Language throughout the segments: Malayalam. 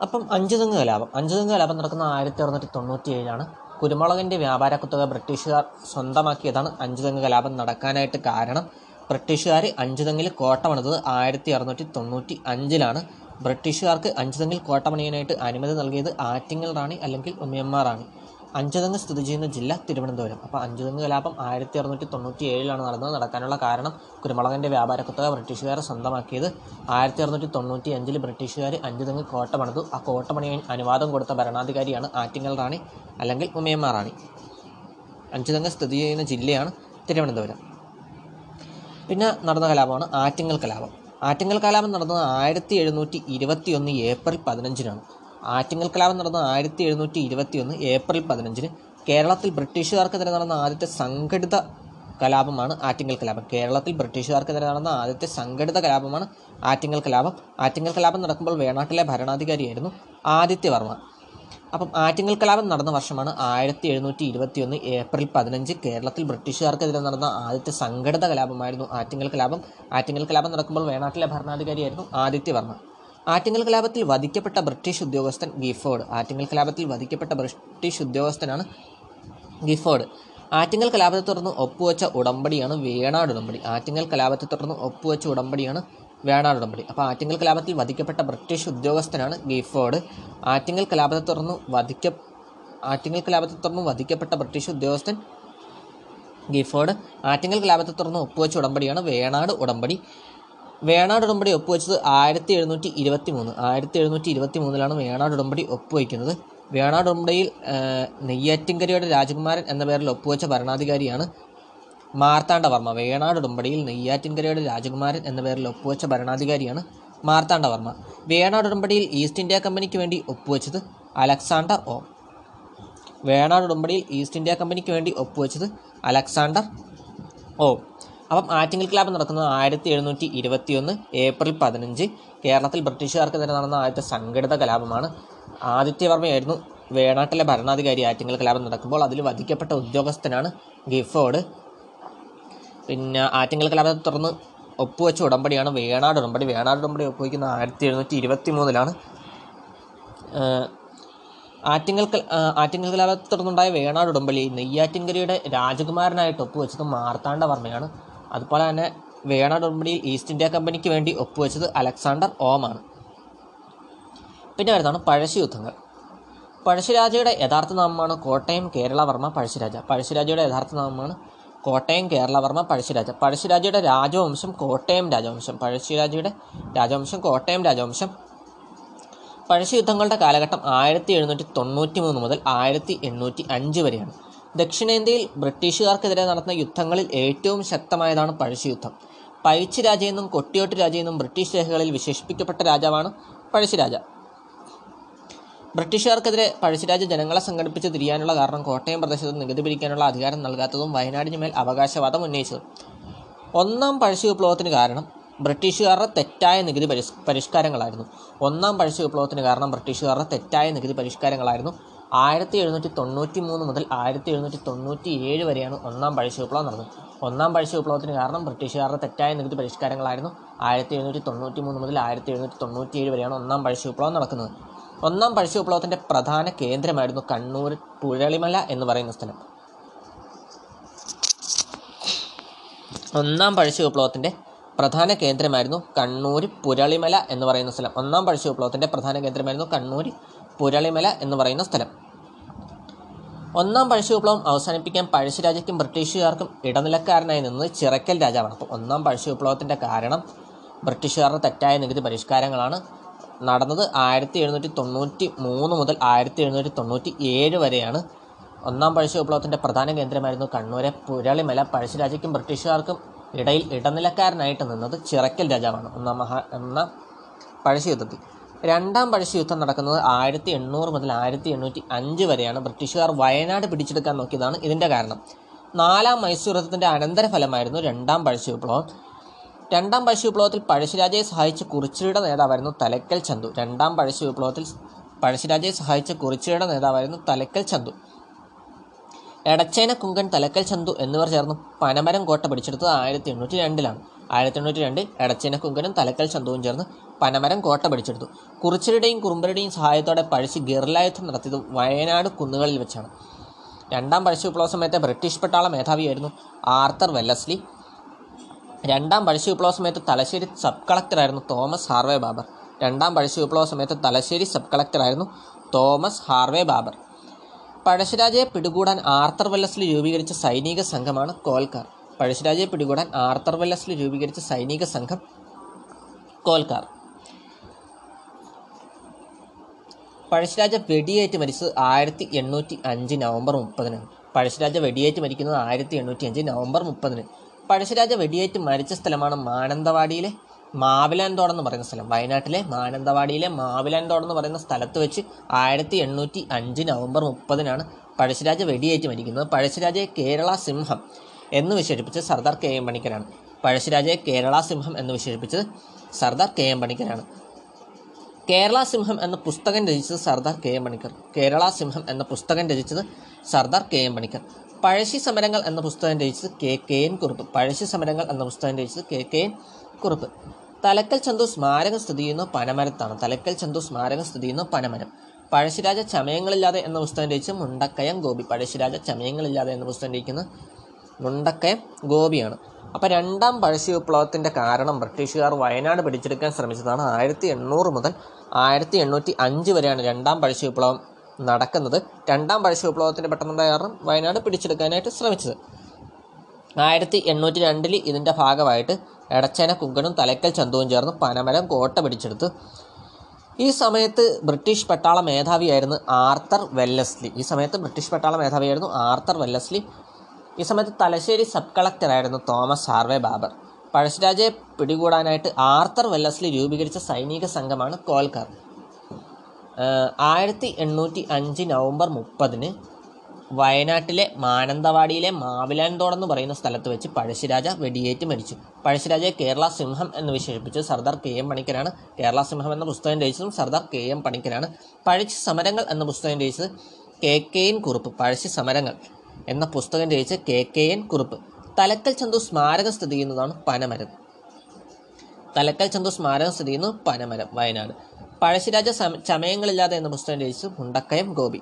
അപ്പം അഞ്ചുതെങ്ങ് കലാപം. അഞ്ചുതെങ്ങ് കലാപം നടക്കുന്ന ആയിരത്തി അറുന്നൂറ്റി തൊണ്ണൂറ്റി ഏഴിലാണ് കുരുമുളകിന്റെ വ്യാപാര കുത്തക ബ്രിട്ടീഷുകാർ സ്വന്തമാക്കിയതാണ് അഞ്ചുതെങ്ങ് കലാപം നടക്കാനായിട്ട് കാരണം ബ്രിട്ടീഷുകാർ അഞ്ചുതെങ്ങിൽ കോട്ട പണിതത് ആയിരത്തി അറുന്നൂറ്റി തൊണ്ണൂറ്റി അഞ്ചിലാണ് ബ്രിട്ടീഷുകാർക്ക് അഞ്ചുതെങ്ങിൽ കോട്ട പണിയാനായിട്ട് അനുമതി നൽകിയത് ആറ്റിങ്ങൽ റാണി അല്ലെങ്കിൽ ഉമ്മയമ്മ റാണി അഞ്ചുതെങ്ങ് സ്ഥിതി ചെയ്യുന്ന ജില്ല തിരുവനന്തപുരം. അപ്പോൾ അഞ്ചുതെങ്ങ് കലാപം ആയിരത്തി അറുന്നൂറ്റി തൊണ്ണൂറ്റി ഏഴിലാണ് നടന്നത്. നടക്കാനുള്ള കാരണം കുരുമുളകിന്റെ വ്യാപാര കുത്തക ബ്രിട്ടീഷുകാർ സ്വന്തമാക്കിയത്. ആയിരത്തി അറുന്നൂറ്റി തൊണ്ണൂറ്റി അഞ്ചിൽ ബ്രിട്ടീഷുകാർ അഞ്ചുതെങ്ങ് കോട്ട പണിതു. ആ കോട്ട പണിയാൻ അനുവാദം കൊടുത്ത ഭരണാധികാരിയാണ് ആറ്റിങ്ങൽ റാണി അല്ലെങ്കിൽ ഉമയമ്മ റാണി. അഞ്ചുതെങ്ങ് സ്ഥിതി ചെയ്യുന്ന ജില്ലയാണ് തിരുവനന്തപുരം. പിന്നെ നടന്ന കലാപമാണ് ആറ്റിങ്ങൽ കലാപം. ആറ്റിങ്ങൽ കലാപം നടന്നത് ആയിരത്തി എഴുന്നൂറ്റി ഇരുപത്തി ഒന്ന് ഏപ്രിൽ പതിനഞ്ചിനാണ്. ആറ്റിങ്ങൽ കലാപം നടന്ന ആയിരത്തി എഴുന്നൂറ്റി ഇരുപത്തി ഒന്ന് ഏപ്രിൽ പതിനഞ്ചിന് കേരളത്തിൽ ബ്രിട്ടീഷുകാർക്കെതിരെ നടന്ന ആദ്യത്തെ സംഘടിത കലാപമാണ് ആറ്റിങ്ങൽ കലാപം. കേരളത്തിൽ ബ്രിട്ടീഷുകാർക്കെതിരെ നടന്ന ആദ്യത്തെ സംഘടിത കലാപമാണ് ആറ്റിങ്ങൽ കലാപം. ആറ്റിങ്ങൽ കലാപം നടക്കുമ്പോൾ വേണാട്ടിലെ ഭരണാധികാരിയായിരുന്നു ആദിത്യവർമ്മ അപ്പം ആറ്റിങ്ങൽ കലാപം നടന്ന വർഷമാണ് ആയിരത്തി എഴുന്നൂറ്റി ഇരുപത്തി ഒന്ന് ഏപ്രിൽ പതിനഞ്ച്. കേരളത്തിൽ ബ്രിട്ടീഷുകാർക്കെതിരെ നടന്ന ആദ്യത്തെ സംഘടിത കലാപമായിരുന്നു ആറ്റിങ്ങൽ കലാപം. ആറ്റിങ്ങൽ കലാപം നടക്കുമ്പോൾ വേണാട്ടിലെ ഭരണാധികാരിയായിരുന്നു ആദിത്യവർമ്മ ആറ്റിങ്ങൽ കലാപത്തിൽ വധിക്കപ്പെട്ട ബ്രിട്ടീഷ് ഉദ്യോഗസ്ഥൻ ഗിഫോർഡ് ആറ്റിങ്ങൽ കലാപത്തിൽ വധിക്കപ്പെട്ട ബ്രിട്ടീഷ് ഉദ്യോഗസ്ഥനാണ് ഗിഫോർഡ് ആറ്റിങ്ങൽ കലാപത്തെ തുടർന്ന് ഒപ്പുവെച്ച ഉടമ്പടിയാണ് വേണാട് ഉടമ്പടി. ആറ്റിങ്ങൽ കലാപത്തെ തുടർന്ന് ഒപ്പുവെച്ച ഉടമ്പടിയാണ് വേണാട് ഉടമ്പടി. അപ്പോൾ ആറ്റിങ്ങൽ കലാപത്തിൽ വധിക്കപ്പെട്ട ബ്രിട്ടീഷ് ഉദ്യോഗസ്ഥനാണ് ഗിഫോർഡ് ആറ്റിങ്ങൽ കലാപത്തെ തുടർന്ന് വധിക്ക ആറ്റിങ്ങൽ കലാപത്തെ തുടർന്ന് വധിക്കപ്പെട്ട ബ്രിട്ടീഷ് ഉദ്യോഗസ്ഥൻ ഗിഫോർഡ് ആറ്റിങ്ങൽ കലാപത്തെ തുടർന്ന് ഒപ്പുവെച്ച ഉടമ്പടിയാണ് വേണാട് ഉടമ്പടി. വേണാട് ഉടമ്പടി ഒപ്പുവെച്ചത് ആയിരത്തി എഴുന്നൂറ്റി ഇരുപത്തി മൂന്ന് ആയിരത്തി എഴുന്നൂറ്റി ഇരുപത്തി മൂന്നിലാണ് വേണാട് ഉടമ്പടി ഒപ്പുവയ്ക്കുന്നത് വേണാട് ഉടമ്പടിയിൽ നെയ്യാറ്റിൻകരയുടെ രാജകുമാരൻ എന്ന പേരിൽ ഒപ്പുവെച്ച ഭരണാധികാരിയാണ് മാർത്താണ്ഡവർമ്മ. വേണാട് ഉടമ്പടിയിൽ നെയ്യാറ്റിൻകരയുടെ രാജകുമാരൻ എന്ന പേരിൽ ഒപ്പുവെച്ച ഭരണാധികാരിയാണ് മാർത്താണ്ഡവർമ്മ. വേണാട് ഉടമ്പടിയിൽ ഈസ്റ്റ് ഇന്ത്യ കമ്പനിക്ക് വേണ്ടി ഒപ്പുവെച്ചത് അലക്സാണ്ടർ ഓ. വേണാട് ഉടമ്പടിയിൽ ഈസ്റ്റ് ഇന്ത്യ കമ്പനിക്ക് വേണ്ടി ഒപ്പുവെച്ചത് അലക്സാണ്ടർ ഓ. അപ്പം ആറ്റിങ്ങൽ ക്ലാബ് നടക്കുന്നത് ആയിരത്തി എഴുന്നൂറ്റി ഇരുപത്തി ഒന്ന് ഏപ്രിൽ പതിനഞ്ച്. കേരളത്തിൽ ബ്രിട്ടീഷുകാർക്കെതിരെ നടന്ന ആദ്യത്തെ സംഘടിത കലാപമാണ്. ആദിത്യവർമ്മയായിരുന്നു വേണാട്ടിലെ ഭരണാധികാരി ആറ്റിങ്ങൽ കലാപം നടക്കുമ്പോൾ അതിൽ വധിക്കപ്പെട്ട ഉദ്യോഗസ്ഥനാണ് ഗിഫോർഡ്. പിന്നെ ആറ്റിങ്ങൽ കലാപത്തെ തുടർന്ന് ഒപ്പുവെച്ച ഉടമ്പടിയാണ് വേണാട് ഉടമ്പടി. വേണാട് ഉടമ്പടി ഒപ്പുവയ്ക്കുന്നത് ആയിരത്തി എഴുന്നൂറ്റി ഇരുപത്തി മൂന്നിലാണ് ആറ്റിങ്ങൽ ആറ്റിങ്ങൽ കലാപത്തെ തുടർന്നുണ്ടായ വേണാട് ഉടമ്പടി നെയ്യാറ്റിൻകരയുടെ രാജകുമാരനായിട്ട് ഒപ്പുവെച്ചത് മാർത്താണ്ഡവർമ്മയാണ്. അതുപോലെ തന്നെ വേണ ഉടമ്പടിയിൽ ഈസ്റ്റ് ഇന്ത്യ കമ്പനിക്ക് വേണ്ടി ഒപ്പുവെച്ചത് അലക്സാണ്ടർ ഓമാണ്. പിന്നെ വരുന്നതാണ് പഴശ്ശി യുദ്ധങ്ങൾ. പഴശ്ശിരാജയുടെ യഥാർത്ഥ നാമമാണ് കോട്ടയം കേരളവർമ്മ പഴശ്ശിരാജ പഴശ്ശിരാജയുടെ യഥാർത്ഥ നാമമാണ് കോട്ടയം കേരളവർമ്മ പഴശ്ശിരാജ പഴശ്ശിരാജയുടെ രാജവംശം കോട്ടയം രാജവംശം. പഴശ്ശിരാജയുടെ രാജവംശം കോട്ടയം രാജവംശം. പഴശ്ശി യുദ്ധങ്ങളുടെ കാലഘട്ടം ആയിരത്തി എഴുന്നൂറ്റി തൊണ്ണൂറ്റി മൂന്ന് മുതൽ ആയിരത്തി എണ്ണൂറ്റി അഞ്ച് വരെയാണ്. ദക്ഷിണേന്ത്യയിൽ ബ്രിട്ടീഷുകാർക്കെതിരെ നടന്ന യുദ്ധങ്ങളിൽ ഏറ്റവും ശക്തമായതാണ് പഴശ്ശി യുദ്ധം. പൈച്ച് രാജയെന്നും കൊട്ടിയോട്ട് രാജയെന്നും ബ്രിട്ടീഷ് രേഖകളിൽ വിശേഷിപ്പിക്കപ്പെട്ട രാജാവാണ് പഴശ്ശിരാജ ബ്രിട്ടീഷുകാർക്കെതിരെ പഴശ്ശിരാജ ജനങ്ങളെ സംഘടിപ്പിച്ച് തിരിയാനുള്ള കാരണം കോട്ടയം പ്രദേശത്ത് നികുതി പിരിക്കാനുള്ള അധികാരം നൽകാത്തതും വയനാടിന് മേൽ അവകാശവാദം ഉന്നയിച്ചതും. ഒന്നാം പഴശ്ശി വിപ്ലവത്തിന് കാരണം ബ്രിട്ടീഷുകാരുടെ തെറ്റായ നികുതി പരിഷ് പരിഷ്കാരങ്ങളായിരുന്നു. ഒന്നാം പഴശ്ശി വിപ്ലവത്തിന് കാരണം ബ്രിട്ടീഷുകാരുടെ തെറ്റായ നികുതി പരിഷ്കാരങ്ങളായിരുന്നു. ആയിരത്തി എഴുന്നൂറ്റി തൊണ്ണൂറ്റി മൂന്ന് മുതൽ ആയിരത്തി എഴുന്നൂറ്റി തൊണ്ണൂറ്റി ഏഴ് വരെയാണ് ഒന്നാം പഴശ്ശി വിപ്ലവം നടന്നത്. ഒന്നാം പഴശ്ശി വിപ്ലവത്തിന് കാരണം ബ്രിട്ടീഷുകാരുടെ തെറ്റായ നികുതി പരിഷ്കാരങ്ങളായിരുന്നു. ആയിരത്തി എഴുന്നൂറ്റി തൊണ്ണൂറ്റി മൂന്ന് മുതൽ ആയിരത്തി എഴുന്നൂറ്റി തൊണ്ണൂറ്റി ഏഴ് വരെയാണ് ഒന്നാം പഴശ്ശി വിപ്ലവം നടക്കുന്നത്. ഒന്നാം പഴശ്ശി വിപ്ലവത്തിന്റെ പ്രധാന കേന്ദ്രമായിരുന്നു കണ്ണൂർ പുഴളിമല എന്ന് പറയുന്ന സ്ഥലം. ഒന്നാം പഴശ്ശി വിപ്ലവത്തിന്റെ പ്രധാന കേന്ദ്രമായിരുന്നു കണ്ണൂർ പുരളിമല എന്ന് പറയുന്ന സ്ഥലം. ഒന്നാം പഴശ്ശി വിപ്ലവത്തിന്റെ പ്രധാന കേന്ദ്രമായിരുന്നു കണ്ണൂർ പുരളിമല എന്ന് പറയുന്ന സ്ഥലം. ഒന്നാം പഴശ്ശി വിപ്ലവം അവസാനിപ്പിക്കാൻ പഴശ്ശിരാജയ്ക്കും ബ്രിട്ടീഷുകാർക്കും ഇടനിലക്കാരനായി നിന്നത് ചിറക്കൽ രാജാവാണ്. അപ്പോൾ ഒന്നാം പഴശ്ശി വിപ്ലവത്തിന്റെ കാരണം ബ്രിട്ടീഷുകാരുടെ തെറ്റായ നികുതി പരിഷ്കാരങ്ങളാണ് നടന്നത്. ആയിരത്തി എഴുന്നൂറ്റി തൊണ്ണൂറ്റി മൂന്ന് മുതൽ ആയിരത്തി എഴുന്നൂറ്റി തൊണ്ണൂറ്റി ഏഴ് വരെയാണ് ഒന്നാം പഴശ്ശി വിപ്ലവത്തിന്റെ പ്രധാന കേന്ദ്രമായിരുന്നു കണ്ണൂരെ. പുരളിമല പഴശ്ശിരാജയ്ക്കും ബ്രിട്ടീഷുകാർക്കും ഇടയിൽ ഇടനിലക്കാരനായിട്ട് നിന്നത് ചിറക്കൽ രാജാവാണ്. ഒന്നാം മഹാ എന്ന പഴശ്ശി യുദ്ധത്തിൽ. രണ്ടാം പഴശ്ശി യുദ്ധം നടക്കുന്നത് ആയിരത്തി എണ്ണൂറ് മുതൽ ആയിരത്തി എണ്ണൂറ്റി അഞ്ച് വരെയാണ് ബ്രിട്ടീഷുകാർ വയനാട് പിടിച്ചെടുക്കാൻ നോക്കിയതാണ് ഇതിന്റെ കാരണം. നാലാം മൈസൂർ യുദ്ധത്തിന്റെ അനന്തരഫലമായിരുന്നു രണ്ടാം പഴശ്ശി വിപ്ലവം. രണ്ടാം പഴശ്ശി വിപ്ലവത്തിൽ പഴശ്ശിരാജയെ സഹായിച്ച കുറിച്ചിയുടെ നേതാവായിരുന്നു തലക്കൽ ചന്തു. രണ്ടാം പഴശ്ശി വിപ്ലവത്തിൽ പഴശ്ശിരാജയെ സഹായിച്ച കുറിച്ചിയുടെ നേതാവായിരുന്നു തലക്കൽ ചന്തു. എടച്ചേന കുങ്കൻ തലക്കൽ ചന്തു എന്നിവർ ചേർന്ന് പനമരം കോട്ട പിടിച്ചെടുത്തത് ആയിരത്തി എണ്ണൂറ്റി രണ്ടിലാണ് ആയിരത്തി എണ്ണൂറ്റി രണ്ടിൽ എടച്ചേന കുങ്കനും തലക്കൽ ചന്തുവും ചേർന്ന് പനമരം കോട്ട പിടിച്ചെടുത്തു. കുറിച്യരുടെയും കുറുമ്പരുടെയും സഹായത്തോടെ പഴശ്ശി ഗറിലായുധം നടത്തിയത് വയനാട് കുന്നുകളിൽ വെച്ചാണ്. രണ്ടാം പഴശ്ശി വിപ്ലവ സമയത്തെ ബ്രിട്ടീഷ് പട്ടാള മേധാവിയായിരുന്നു ആർത്തർ വെല്ലസ്ലി. രണ്ടാം പഴശ്ശി വിപ്ലവ സമയത്ത് തലശ്ശേരി സബ് കളക്ടറായിരുന്നു തോമസ് ഹാർവേ ബാബർ. രണ്ടാം പഴശ്ശി വിപ്ലവ സമയത്ത് തലശ്ശേരി സബ് കളക്ടറായിരുന്നു തോമസ് ഹാർവേ ബാബർ. പഴശ്ശിരാജയെ പിടികൂടാൻ ആർത്തർ വെല്ലസ്ലി രൂപീകരിച്ച സൈനിക സംഘമാണ് കോൽക്കാർ. പഴശ്ശിരാജയെ പിടികൂടാൻ ആർത്തർ വെല്ലസ്ലി രൂപീകരിച്ച സൈനിക സംഘം കോൽക്കാർ. പഴശ്ശിരാജ വെടിയേറ്റ് മരിച്ചത് ആയിരത്തി എണ്ണൂറ്റി അഞ്ച് നവംബർ മുപ്പതിനാണ് പഴശ്ശിരാജ വെടിയേറ്റ് മരിക്കുന്നത് ആയിരത്തി എണ്ണൂറ്റി അഞ്ച് നവംബർ മുപ്പതിന്. പഴശ്ശിരാജ വെടിയേറ്റ് മരിച്ച സ്ഥലമാണ് മാനന്തവാടിയിലെ മാവിലാൻതോട് എന്ന് പറയുന്ന സ്ഥലം. വയനാട്ടിലെ മാനന്തവാടിയിലെ മാവിലാൻതോട് എന്ന് പറയുന്ന സ്ഥലത്ത് വെച്ച് ആയിരത്തി എണ്ണൂറ്റി അഞ്ച് നവംബർ മുപ്പതിനാണ് പഴശ്ശിരാജ വെടിയേറ്റ് മരിക്കുന്നത്. പഴശ്ശിരാജയെ കേരള സിംഹം എന്ന് വിശേഷിപ്പിച്ച് സർദാർ കെ എം പണിക്കരാണ്. പഴശ്ശിരാജയെ കേരള സിംഹം എന്ന് വിശേഷിപ്പിച്ചത് സർദാർ കെ എം പണിക്കരാണ്. കേരള സിംഹം എന്ന പുസ്തകം രചിച്ചത് സർദാർ കെ എം മണിക്കർ. കേരള സിംഹം എന്ന പുസ്തകം രചിച്ചത് സർദാർ കെ എം മണിക്കർ. പഴശ്ശി സമരങ്ങൾ എന്ന പുസ്തകം രചിച്ചത് K K N Kurup. Pazhassi സമരങ്ങൾ എന്ന പുസ്തകം രചിച്ചത് K K N Kurup. Thalakkal Chandu സ്മാരകം സ്ഥിതി ചെയ്യുന്ന പനമരത്താണ്. തലക്കൽ ചന്തു സ്മാരകം സ്ഥിതി ചെയ്യുന്ന പനമരം. പഴശ്ശിരാജ ചമയങ്ങളില്ലാതെ എന്ന പുസ്തകം രചിച്ച മുണ്ടക്കയം ഗോപി. പഴശ്ശിരാജ ചമയങ്ങളില്ലാതെ എന്ന പുസ്തകം രചിക്കുന്ന മുണ്ടക്കയം ഗോപിയാണ്. അപ്പോൾ രണ്ടാം പഴശ്ശി വിപ്ലവത്തിന്റെ കാരണം ബ്രിട്ടീഷുകാർ വയനാട് പിടിച്ചെടുക്കാൻ ശ്രമിച്ചതാണ് ആയിരത്തി എണ്ണൂറ് മുതൽ ആയിരത്തി എണ്ണൂറ്റി അഞ്ച് വരെയാണ് രണ്ടാം പഴശ്ശി വിപ്ലവം നടക്കുന്നത്. രണ്ടാം പഴശ്ശി വിപ്ലവത്തിന്റെ പെട്ടെന്നുണ്ടായ കാരണം വയനാട് പിടിച്ചെടുക്കാനായിട്ട് ശ്രമിച്ചത്. ആയിരത്തി എണ്ണൂറ്റി രണ്ടിൽ ഇതിന്റെ ഭാഗമായിട്ട് എടച്ചേന കുങ്കനും തലക്കൽ ചന്തുവും ചേർന്ന് പനമരം കോട്ട പിടിച്ചെടുത്ത്. ഈ സമയത്ത് ബ്രിട്ടീഷ് പട്ടാള മേധാവിയായിരുന്നു ആർത്തർ വെല്ലസ്ലി. ഈ സമയത്ത് ബ്രിട്ടീഷ് പട്ടാള മേധാവിയായിരുന്നു ആർത്തർ വെല്ലസ്ലി. ഈ സമയത്ത് തലശ്ശേരി സബ് കളക്ടറായിരുന്നു തോമസ് ഹാർവേ ബാബർ. പഴശ്ശിരാജയെ പിടികൂടാനായിട്ട് ആർത്തർ വെല്ലസ്ലി രൂപീകരിച്ച സൈനിക സംഘമാണ് കോൽക്കർ. ആയിരത്തി എണ്ണൂറ്റി അഞ്ച് നവംബർ മുപ്പതിന് വയനാട്ടിലെ മാനന്തവാടിയിലെ മാവിലാൻതോട് എന്ന് പറയുന്ന സ്ഥലത്ത് വെച്ച് പഴശ്ശിരാജ വെടിയേറ്റ് മരിച്ചു. പഴശ്ശിരാജയെ കേരള സിംഹം എന്ന് വിശേഷിപ്പിച്ച്. സർദാർ കെ എം പണിക്കരാണ് കേരള സിംഹം എന്ന പുസ്തകം രചിച്ചതും സർദാർ കെ എം പണിക്കരാണ്. പഴശ്ശി സമരങ്ങൾ എന്ന പുസ്തകം രചിച്ചത് കെ കെയിൻ കുറുപ്പ്. പഴശ്ശി സമരങ്ങൾ എന്ന പുസ്തകം രചിച്ച K K N Kurup. Thalakkal Chandu സ്മാരകം സ്ഥിതി ചെയ്യുന്നതാണ് പനമരം. തലക്കൽ ചന്തു സ്മാരകം സ്ഥിതി ചെയ്യുന്നു പനമരം വയനാട്. പഴശ്ശിരാജ ചമയങ്ങളില്ലാതെ എന്ന പുസ്തകം രചിച്ചു മുണ്ടക്കയം ഗോപി.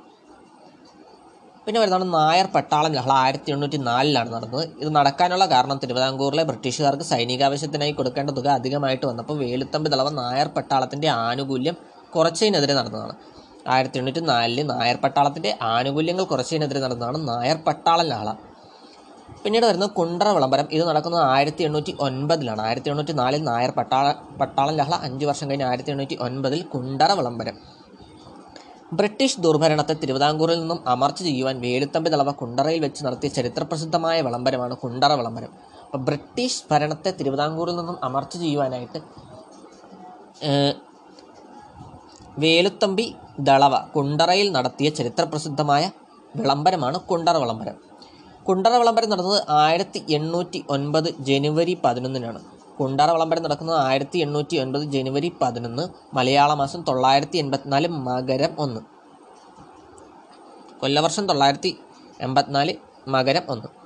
പിന്നെ വരുന്നതാണ് നായർ പട്ടാളം. ലഹള ആയിരത്തി എണ്ണൂറ്റി നാലിലാണ് നടന്നത്. ഇത് നടക്കാനുള്ള കാരണം തിരുവിതാംകൂറിലെ ബ്രിട്ടീഷുകാർക്ക് സൈനികാവശ്യത്തിനായി കൊടുക്കേണ്ട തുക അധികമായിട്ട് വന്നപ്പോൾ വേലുത്തമ്പി ദളവ നായർ പട്ടാളത്തിന്റെ ആനുകൂല്യം കുറച്ചതിനെതിരെ നടന്നതാണ്. ആയിരത്തി എണ്ണൂറ്റി നായർ പട്ടാളത്തിന്റെ ആനുകൂല്യങ്ങൾ കുറച്ചതിനെതിരെ നടന്നതാണ് നായർ പട്ടാള ലാള. പിന്നീട് വരുന്ന കുണ്ടറ വിളംബരം ഇത് നടക്കുന്നത് ആയിരത്തി എണ്ണൂറ്റി ഒൻപതിലാണ് ആയിരത്തി എണ്ണൂറ്റി നാലിൽ നായർ പട്ടാള പട്ടാളം ലഹള അഞ്ച് വർഷം കഴിഞ്ഞ് ആയിരത്തി എണ്ണൂറ്റി ഒൻപതിൽ കുണ്ടറ വിളംബരം. ബ്രിട്ടീഷ് ദുർഭരണത്തെ തിരുവിതാംകൂറിൽ നിന്നും അമർച്ച ചെയ്യുവാൻ വേലുത്തമ്പി തളവ കുണ്ടറയിൽ വെച്ച് നടത്തിയ ചരിത്രപ്രസിദ്ധമായ വിളംബരമാണ് കുണ്ടറ വിളംബരം. അപ്പോൾ ബ്രിട്ടീഷ് ഭരണത്തെ തിരുവിതാംകൂറിൽ നിന്നും അമർച്ച ചെയ്യുവാനായിട്ട് വേലുത്തമ്പി ദളവ കുണ്ടറയിൽ നടത്തിയ ചരിത്രപ്രസിദ്ധമായ വിളംബരമാണ് കുണ്ടറ വിളംബരം. കുണ്ടറ വിളംബരം നടന്നത് ആയിരത്തി എണ്ണൂറ്റി ഒൻപത് ജനുവരി പതിനൊന്നിനാണ്. കുണ്ടറ വിളംബരം നടക്കുന്നത് ആയിരത്തി എണ്ണൂറ്റി ഒൻപത് ജനുവരി പതിനൊന്ന് മലയാള മാസം തൊള്ളായിരത്തി എൺപത്തിനാല് മകരം ഒന്ന്. കൊല്ലവർഷം തൊള്ളായിരത്തി എൺപത്തിനാല് മകരം ഒന്ന്.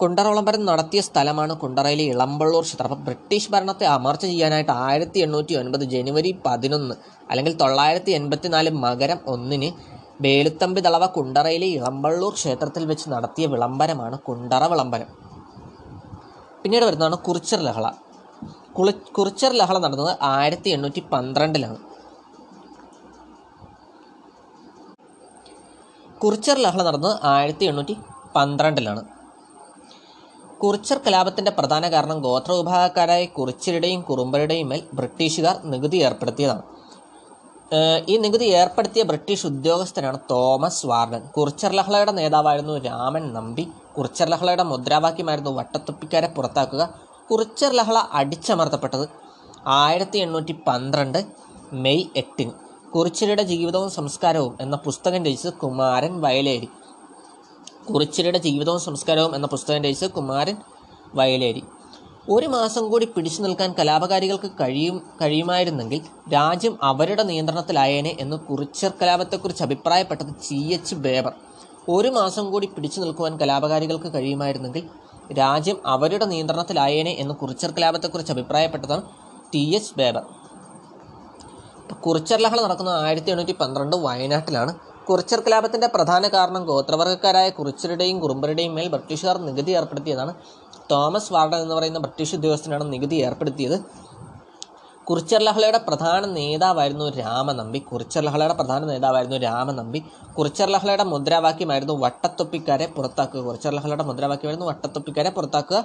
കുണ്ടറ വിളംബരം നടത്തിയ സ്ഥലമാണ് കുണ്ടറയിലെ ഇളമ്പള്ളൂർ ക്ഷേത്രം. അപ്പം ബ്രിട്ടീഷ് ഭരണത്തെ അമർച്ച ചെയ്യാനായിട്ട് ആയിരത്തി എണ്ണൂറ്റി ഒൻപത് ജനുവരി പതിനൊന്ന് അല്ലെങ്കിൽ തൊള്ളായിരത്തി എൺപത്തി നാല് മകരം ഒന്നിന് വേലുത്തമ്പി തളവ കുണ്ടറയിലെ ഇളമ്പള്ളൂർ ക്ഷേത്രത്തിൽ വെച്ച് നടത്തിയ വിളംബരമാണ് കുണ്ടറ വിളംബരം. പിന്നീട് വരുന്നതാണ് കുറിച്ചർ ലഹള. കുളി കുറിച്ചർ ലഹള നടന്നത് ആയിരത്തി എണ്ണൂറ്റി പന്ത്രണ്ടിലാണ് കുറിച്ചർ ലഹള നടന്നത് ആയിരത്തി എണ്ണൂറ്റി പന്ത്രണ്ടിലാണ് കുറിച്ചർ കലാപത്തിന്റെ പ്രധാന കാരണം ഗോത്ര വിഭാഗക്കാരായ കുറിച്യരുടെയും കുറുമ്പരുടെയും മേൽ ബ്രിട്ടീഷുകാർ നികുതി ഏർപ്പെടുത്തിയതാണ്. ഈ നികുതി ഏർപ്പെടുത്തിയ ബ്രിട്ടീഷ് ഉദ്യോഗസ്ഥനാണ് തോമസ് വാർഡൻ. കുറിച്ചർ ലഹളയുടെ നേതാവായിരുന്നു രാമൻ നമ്പി. കുറിച്ചർ ലഹളയുടെ മുദ്രാവാക്യമായിരുന്നു വട്ടത്തുപ്പിക്കാരെ പുറത്താക്കുക. കുറിച്ചർ ലഹള അടിച്ചമർത്തപ്പെട്ടത് ആയിരത്തി എണ്ണൂറ്റി പന്ത്രണ്ട് മെയ് എട്ടിന്. കുറിച്ചരുടെ ജീവിതവും സംസ്കാരവും എന്ന പുസ്തകം രചിച്ചത് കുമാരൻ വയലേരി. കുറിച്യരുടെ ജീവിതവും സംസ്കാരവും എന്ന പുസ്തകം രചിച്ച കുമാരൻ വയലേരി. ഒരു മാസം കൂടി പിടിച്ചു നിൽക്കാൻ കലാപകാരികൾക്ക് കഴിയും കഴിയുമായിരുന്നെങ്കിൽ രാജ്യം അവരുടെ നിയന്ത്രണത്തിലായേനെ എന്ന് കുറിച്ചർ കലാപത്തെക്കുറിച്ച് അഭിപ്രായപ്പെട്ടത് ചി. എച്ച്. ബേബർ. ഒരു മാസം കൂടി പിടിച്ചു നിൽക്കുവാൻ കലാപകാരികൾക്ക് കഴിയുമായിരുന്നെങ്കിൽ രാജ്യം അവരുടെ നിയന്ത്രണത്തിലായേനെ എന്ന് കുറിച്ചർ കലാപത്തെക്കുറിച്ച് അഭിപ്രായപ്പെട്ടതാണ് ടി. എച്ച്. ബേബർ. കുറിച്ചർ ലഹള നടക്കുന്നത് ആയിരത്തി എണ്ണൂറ്റി പന്ത്രണ്ട് വയനാട്ടിലാണ് കുറിച്ചർ കലാപത്തിന്റെ പ്രധാന കാരണം ഗോത്രവർഗക്കാരായ കുറിച്ചരുടെയും കുറുമ്പരുടെയും മേൽ ബ്രിട്ടീഷുകാർ നികുതി ഏർപ്പെടുത്തിയതാണ്. തോമസ് വാർഡൻ എന്ന് പറയുന്ന ബ്രിട്ടീഷ് ഉദ്യോഗസ്ഥനാണ് നികുതി ഏർപ്പെടുത്തിയത്. കുറിച്ചർ ലഹളയുടെ പ്രധാന നേതാവായിരുന്നു രാമനമ്പി. കുറിച്ചർ ലഹളയുടെ പ്രധാന നേതാവായിരുന്നു രാമനമ്പി. കുറിച്ചർ ലഹളയുടെ മുദ്രാവാക്യമായിരുന്നു വട്ടത്തൊപ്പിക്കാരെ പുറത്താക്കുക. കുറിച്ചർ ലഹളയുടെ മുദ്രാവാക്യമായിരുന്നു വട്ടത്തൊപ്പിക്കാരെ പുറത്താക്കുക.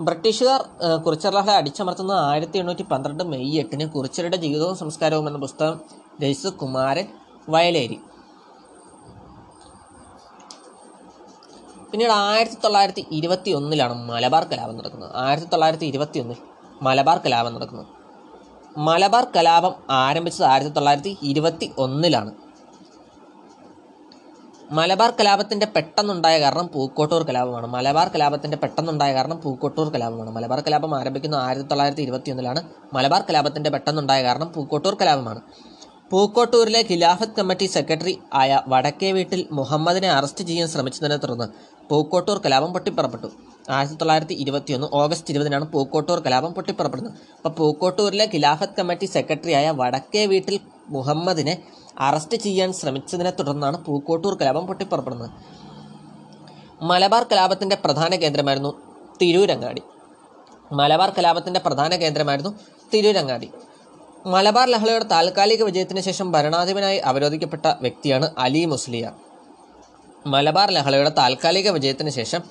ബ്രിട്ടീഷുകാർ കുറിച്ചർ ലഹള അടിച്ചമർത്തുന്നത് ആയിരത്തി എണ്ണൂറ്റി പന്ത്രണ്ട് മെയ് എട്ടിന് കുറിച്ചരുടെ ജീവിതവും സംസ്കാരവും എന്ന പുസ്തകം രചിച്ചത് കുമാരൻ വയലേരി. പിന്നീട് ആയിരത്തി തൊള്ളായിരത്തി ഇരുപത്തി ഒന്നിലാണ് മലബാർ കലാപം നടക്കുന്നത്. ആയിരത്തി തൊള്ളായിരത്തി ഇരുപത്തി ഒന്നിൽ മലബാർ കലാപം നടക്കുന്നത്. മലബാർ കലാപം ആരംഭിച്ചത് ആയിരത്തി തൊള്ളായിരത്തി ഇരുപത്തി ഒന്നിലാണ് മലബാർ കലാപത്തിന്റെ പെട്ടെന്നുണ്ടായ കാരണം പൂക്കോട്ടൂർ കലാപമാണ്. മലബാർ കലാപത്തിന്റെ പെട്ടെന്നുണ്ടായ കാരണം പൂക്കോട്ടൂർ കലാപമാണ്. മലബാർ കലാപം ആരംഭിക്കുന്നത് ആയിരത്തി തൊള്ളായിരത്തി ഇരുപത്തി ഒന്നിലാണ് മലബാർ കലാപത്തിന്റെ പെട്ടെന്നുണ്ടായ കാരണം പൂക്കോട്ടൂർ കലാപമാണ്. പൂക്കോട്ടൂരിലെ ഖിലാഫത്ത് കമ്മിറ്റി സെക്രട്ടറി ആയ വടക്കേ വീട്ടിൽ മുഹമ്മദിനെ അറസ്റ്റ് ചെയ്യാൻ ശ്രമിച്ചതിനെ തുടർന്ന് പൂക്കോട്ടൂർ കലാപം പൊട്ടിപ്പുറപ്പെട്ടു. ആയിരത്തി തൊള്ളായിരത്തി ഇരുപത്തിയൊന്ന് ഓഗസ്റ്റ് ഇരുപതിനാണ് പൂക്കോട്ടൂർ കലാപം പൊട്ടിപ്പുറപ്പെടുന്നത്. അപ്പോൾ പൂക്കോട്ടൂരിലെ ഖിലാഫത്ത് കമ്മിറ്റി സെക്രട്ടറിയായ വടക്കേ വീട്ടിൽ മുഹമ്മദിനെ അറസ്റ്റ് ചെയ്യാൻ ശ്രമിച്ചതിനെ തുടർന്നാണ് പൂക്കോട്ടൂർ കലാപം പൊട്ടിപ്പുറപ്പെടുന്നത്. മലബാർ കലാപത്തിന്റെ പ്രധാന കേന്ദ്രമായിരുന്നു തിരൂരങ്ങാടി. മലബാർ കലാപത്തിന്റെ പ്രധാന കേന്ദ്രമായിരുന്നു തിരൂരങ്ങാടി. മലബാർ ലഹളയുടെ താൽക്കാലിക വിജയത്തിന് ശേഷം ഭരണാധിപനായി അവരോധിക്കപ്പെട്ട വ്യക്തിയാണ് അലി മുസ്ലിയാർ. മലബാർ ലഹളയുടെ താൽക്കാലിക വിജയത്തിന് ശേഷം